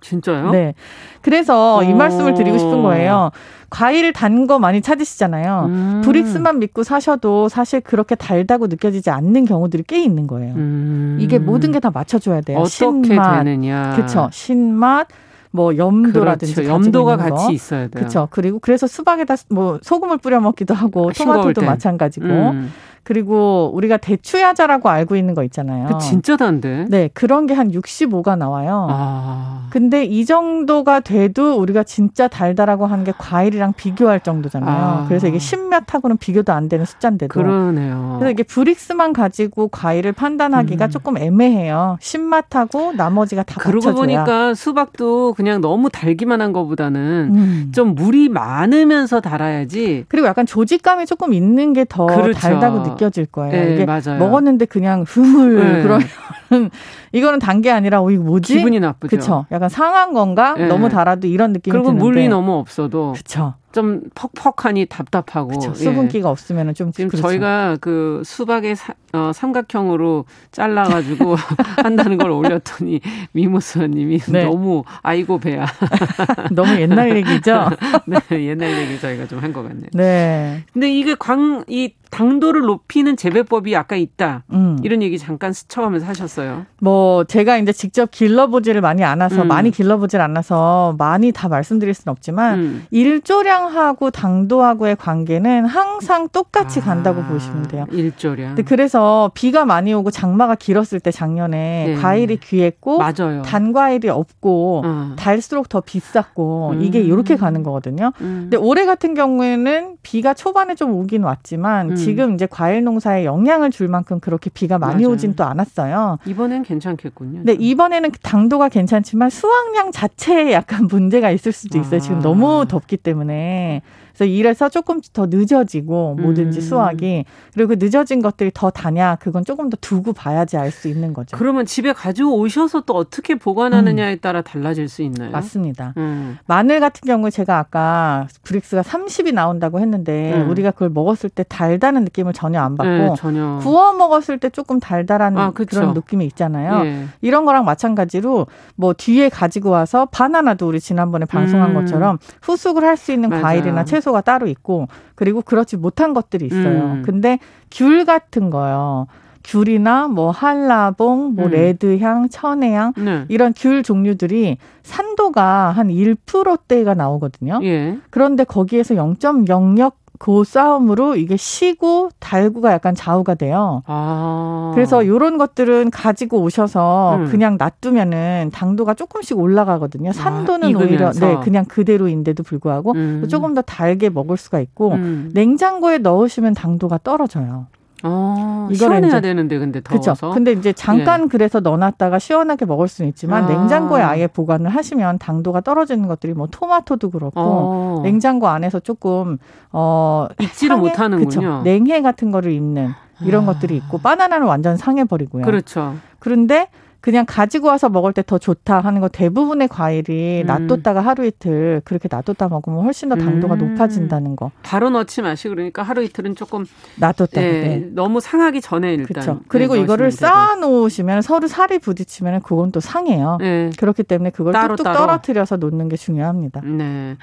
진짜요? 네. 그래서 이 말씀을 드리고 싶은 거예요. 과일 단 거 많이 찾으시잖아요. 음. 브릭스만 믿고 사셔도 사실 그렇게 달다고 느껴지지 않는 경우들이 꽤 있는 거예요. 음. 이게 모든 게 다 맞춰줘야 돼요. 어떻게 신맛, 되느냐. 그렇죠. 신맛, 뭐 염도라든지 그렇죠. 염도가 같이 있어야 돼요. 그렇죠. 그리고 그래서 수박에다 뭐 소금을 뿌려 먹기도 하고 토마토도 마찬가지고 음. 그리고 우리가 대추야자라고 알고 있는 거 있잖아요. 그 진짜 단데. 네, 그런 게 한 65가 나와요. 아. 근데 이 정도가 돼도 우리가 진짜 달다라고 하는 게 과일이랑 비교할 정도잖아요. 아. 그래서 이게 신몇하고는 비교도 안 되는 숫자인데도. 그러네요. 그래서 이게 브릭스만 가지고 과일을 판단하기가 음. 조금 애매해요. 신맛하고 나머지가 다 그러고 맞춰줘야. 보니까 수박도 그냥 너무 달기만 한 것보다는 음. 좀 물이 많으면서 달아야지. 그리고 약간 조직감이 조금 있는 게더 그렇죠. 달다고 느껴 질 거예요. 네, 이게 맞아요. 먹었는데 그냥 흐물 네. 그러면 이거는 단 게 아니라 어 이거 뭐지? 기분이 나쁘죠. 그렇죠. 약간 상한 건가? 네. 너무 달아도 이런 느낌이 그리고 드는데. 물이 너무 없어도 그렇죠. 좀 퍽퍽하니 답답하고 그쵸, 수분기가 예. 없으면 좀 지금 그렇죠. 저희가 그 수박의 사, 어, 삼각형으로 잘라가지고 한다는 걸 올렸더니 미모스님이 네. 너무 아이고 배야 너무 옛날 얘기죠. 네 옛날 얘기 저희가 좀 한 것 같네요. 네. 근데 이게 광 이 당도를 높이는 재배법이 아까 있다. 음. 이런 얘기 잠깐 스쳐가면서 하셨어요. 뭐 제가 이제 직접 길러보지를 많이 않아서 음. 많이 길러보질 않아서 많이 다 말씀드릴 수는 없지만 음. 일조량하고 당도하고의 관계는 항상 똑같이 아, 간다고 보시면 돼요. 일조량. 그래서 비가 많이 오고 장마가 길었을 때 작년에 네. 과일이 귀했고 맞아요. 단 과일이 없고 어. 달수록 더 비쌌고 이게 이렇게 가는 거거든요. 음. 근데 올해 같은 경우에는 비가 초반에 좀 오긴 왔지만 음. 지금 이제 과일 농사에 영향을 줄 만큼 그렇게 비가 많이 맞아요. 오진 또 않았어요. 이번엔 괜찮겠군요. 네, 이번에는 당도가 괜찮지만 수확량 자체에 약간 문제가 있을 수도 있어요. 아. 지금 너무 덥기 때문에. 그래서 이래서 조금 더 늦어지고 뭐든지 음. 수확이 그리고 그 늦어진 것들이 더 다냐 그건 조금 더 두고 봐야지 알 수 있는 거죠. 그러면 집에 가지고 오셔서 또 어떻게 보관하느냐에 음. 따라 달라질 수 있나요? 맞습니다. 음. 마늘 같은 경우에 제가 아까 브릭스가 30이 나온다고 했는데 음. 우리가 그걸 먹었을 때 달다는 느낌을 전혀 안 받고 네, 전혀. 구워 먹었을 때 조금 달달한 아, 그런 느낌이 있잖아요. 네. 이런 거랑 마찬가지로 뭐 뒤에 가지고 와서 바나나도 우리 지난번에 방송한 음. 것처럼 후숙을 할 수 있는 맞아. 과일이나 채소 채소가 따로 있고 그리고 그렇지 못한 것들이 있어요. 음. 근데 귤 같은 거요. 귤이나 뭐 한라봉, 뭐 음. 레드향, 천혜향 네. 이런 귤 종류들이 산도가 한 1%대가 나오거든요. 예. 그런데 거기에서 0.06 그 싸움으로 이게 시고 달구가 약간 좌우가 돼요. 아. 그래서 이런 것들은 가지고 오셔서 음. 그냥 놔두면은 당도가 조금씩 올라가거든요. 아, 산도는 아, 오히려 네 그냥 그대로인데도 불구하고 음. 조금 더 달게 먹을 수가 있고 음. 냉장고에 넣으시면 당도가 떨어져요. 어, 시원해야 되는데 근데 더워서. 그렇죠. 근데 이제 잠깐 예. 그래서 넣어놨다가 시원하게 먹을 수는 있지만 아. 냉장고에 아예 보관을 하시면 당도가 떨어지는 것들이 뭐 토마토도 그렇고 어. 냉장고 안에서 조금 어 익지를 못하는군요. 냉해 같은 거를 입는 이런 아. 것들이 있고 바나나는 완전 상해 버리고요. 그렇죠. 그런데 그냥 가지고 와서 먹을 때 더 좋다 하는 거 대부분의 과일이 음. 놔뒀다가 하루 이틀 그렇게 놔뒀다 먹으면 훨씬 더 당도가 음. 높아진다는 거. 바로 넣지 마시고 그러니까 하루 이틀은 조금 놔뒀다. 예, 네. 너무 상하기 전에 일단. 그렇죠. 그리고 네, 이거를 쌓아 놓으시면 서로 살이 부딪히면 그건 또 상해요. 네. 그렇기 때문에 그걸 따로, 뚝뚝 따로. 떨어뜨려서 놓는 게 중요합니다. 네.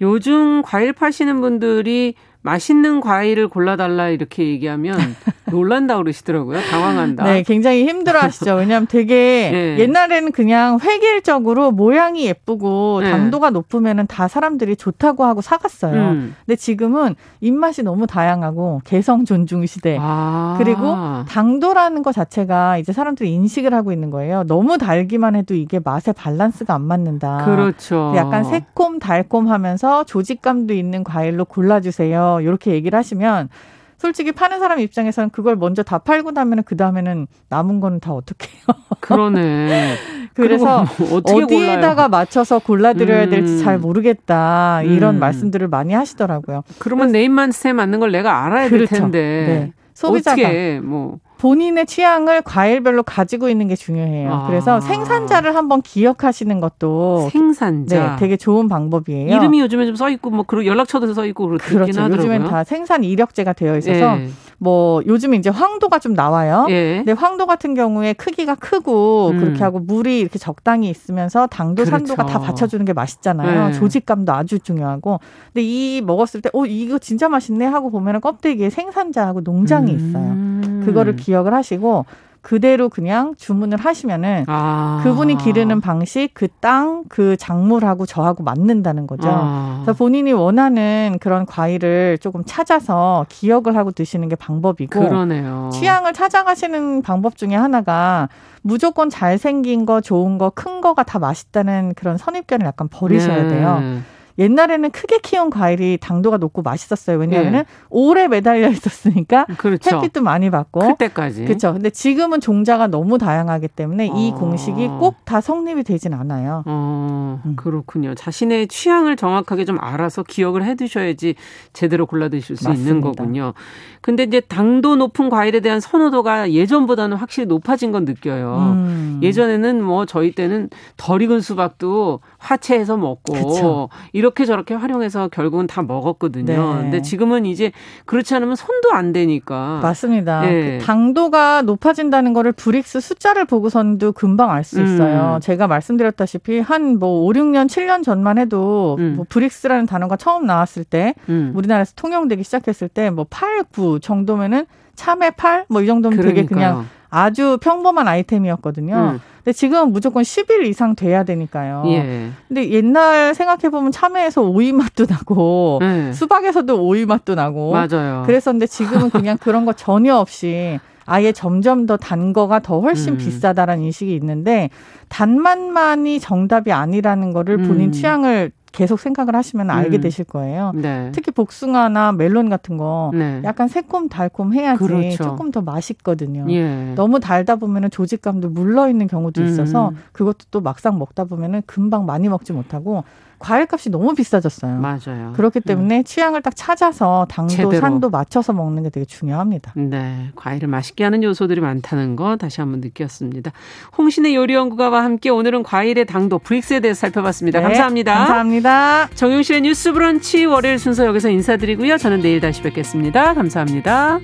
요즘 과일 파시는 분들이 맛있는 과일을 골라달라 이렇게 얘기하면 놀란다 그러시더라고요. 당황한다. 네, 굉장히 힘들어 하시죠. 왜냐하면 되게 네. 옛날에는 그냥 획일적으로 모양이 예쁘고 네. 당도가 높으면 다 사람들이 좋다고 하고 사갔어요. 음. 근데 지금은 입맛이 너무 다양하고 개성 존중 시대. 아. 그리고 당도라는 것 자체가 이제 사람들이 인식을 하고 있는 거예요. 너무 달기만 해도 이게 맛의 밸런스가 안 맞는다. 그렇죠. 약간 새콤 달콤하면서 조직감도 있는 과일로 골라주세요. 이렇게 얘기를 하시면 솔직히 파는 사람 입장에서는 그걸 먼저 다 팔고 나면은 그 다음에는 남은 거는 다 어떻게 해요? 그러네. 그래서 뭐 어디에다가? 맞춰서 골라드려야 음. 될지 잘 모르겠다 이런 음. 말씀들을 많이 하시더라고요. 그러면 내 입맛에 맞는 걸 내가 알아야 그렇죠. 될 텐데 네. 소비자가 어떻게 뭐 본인의 취향을 과일별로 가지고 있는 게 중요해요. 아. 그래서 생산자를 한번 기억하시는 것도 생산자 네, 되게 좋은 방법이에요. 이름이 요즘에 좀 써 있고 뭐 그리고 연락처도 써 있고 그렇긴 하더라고요. 요즘엔 다 생산 이력제가 되어 있어서 네. 뭐 요즘 이제 황도가 좀 나와요. 예. 근데 황도 같은 경우에 크기가 크고 음. 그렇게 하고 물이 이렇게 적당히 있으면서 당도 그렇죠. 산도가 다 받쳐주는 게 맛있잖아요. 네. 조직감도 아주 중요하고. 근데 이 먹었을 때, 어 이거 진짜 맛있네 하고 보면은 껍데기에 생산자하고 농장이 음. 있어요. 그거를 기억을 하시고 그대로 그냥 주문을 하시면은 아. 그분이 기르는 방식, 그 땅, 그 작물하고 저하고 맞는다는 거죠. 아. 그래서 본인이 원하는 그런 과일을 조금 찾아서 기억을 하고 드시는 게 방법이고 그러네요. 취향을 찾아가시는 방법 중에 하나가 무조건 잘생긴 거, 좋은 거, 큰 거가 다 맛있다는 그런 선입견을 약간 버리셔야 네. 돼요. 옛날에는 크게 키운 과일이 당도가 높고 맛있었어요. 왜냐하면 예. 오래 매달려 있었으니까 그렇죠. 햇빛도 많이 받고 그때까지 그렇죠. 근데 지금은 종자가 너무 다양하기 때문에 어. 이 공식이 꼭 다 성립이 되진 않아요. 어, 음. 그렇군요. 자신의 취향을 정확하게 좀 알아서 기억을 해두셔야지 제대로 골라 드실 수 맞습니다. 있는 거군요. 근데 이제 당도 높은 과일에 대한 선호도가 예전보다는 확실히 높아진 건 느껴요. 음. 예전에는 뭐 저희 때는 덜 익은 수박도 화채해서 먹고 그쵸. 이런 이렇게 저렇게 활용해서 결국은 다 먹었거든요. 네. 근데 지금은 이제 그렇지 않으면 손도 안 되니까. 맞습니다. 네. 그 당도가 높아진다는 거를 브릭스 숫자를 보고선도 금방 알 수 있어요. 음. 제가 말씀드렸다시피 한 뭐 5, 6년, 7년 전만 해도 음. 뭐 브릭스라는 단어가 처음 나왔을 때 음. 우리나라에서 통용되기 시작했을 때 뭐 8, 9 정도면은 참외 8? 뭐 이 정도면 그러니까요. 되게 그냥 아주 평범한 아이템이었거든요. 음. 근데 지금 무조건 10일 이상 돼야 되니까요. 예. 근데 옛날 생각해 보면 참외에서 오이 맛도 나고 네. 수박에서도 오이 맛도 나고 맞아요. 그랬었는데 지금은 그냥 그런 거 전혀 없이 아예 점점 더 단 거가 더 훨씬 음. 비싸다라는 인식이 있는데 단맛만이 정답이 아니라는 거를 본인 음. 취향을 계속 생각을 하시면 알게 음. 되실 거예요. 네. 특히 복숭아나 멜론 같은 거 네. 약간 새콤 달콤 해야지 그렇죠. 조금 더 맛있거든요. 예. 너무 달다 보면은 조직감도 물러 있는 경우도 있어서 음. 그것도 또 막상 먹다 보면은 금방 많이 먹지 못하고 과일값이 너무 비싸졌어요. 맞아요. 그렇기 때문에 음. 취향을 딱 찾아서 당도, 제대로. 산도 맞춰서 먹는 게 되게 중요합니다. 네, 과일을 맛있게 하는 요소들이 많다는 거 다시 한번 느꼈습니다. 홍신의 요리연구가와 함께 오늘은 과일의 당도 브릭스에 대해서 살펴봤습니다. 네, 감사합니다. 감사합니다. 정용실의 뉴스 브런치 월요일 순서 여기서 인사드리고요. 저는 내일 다시 뵙겠습니다. 감사합니다.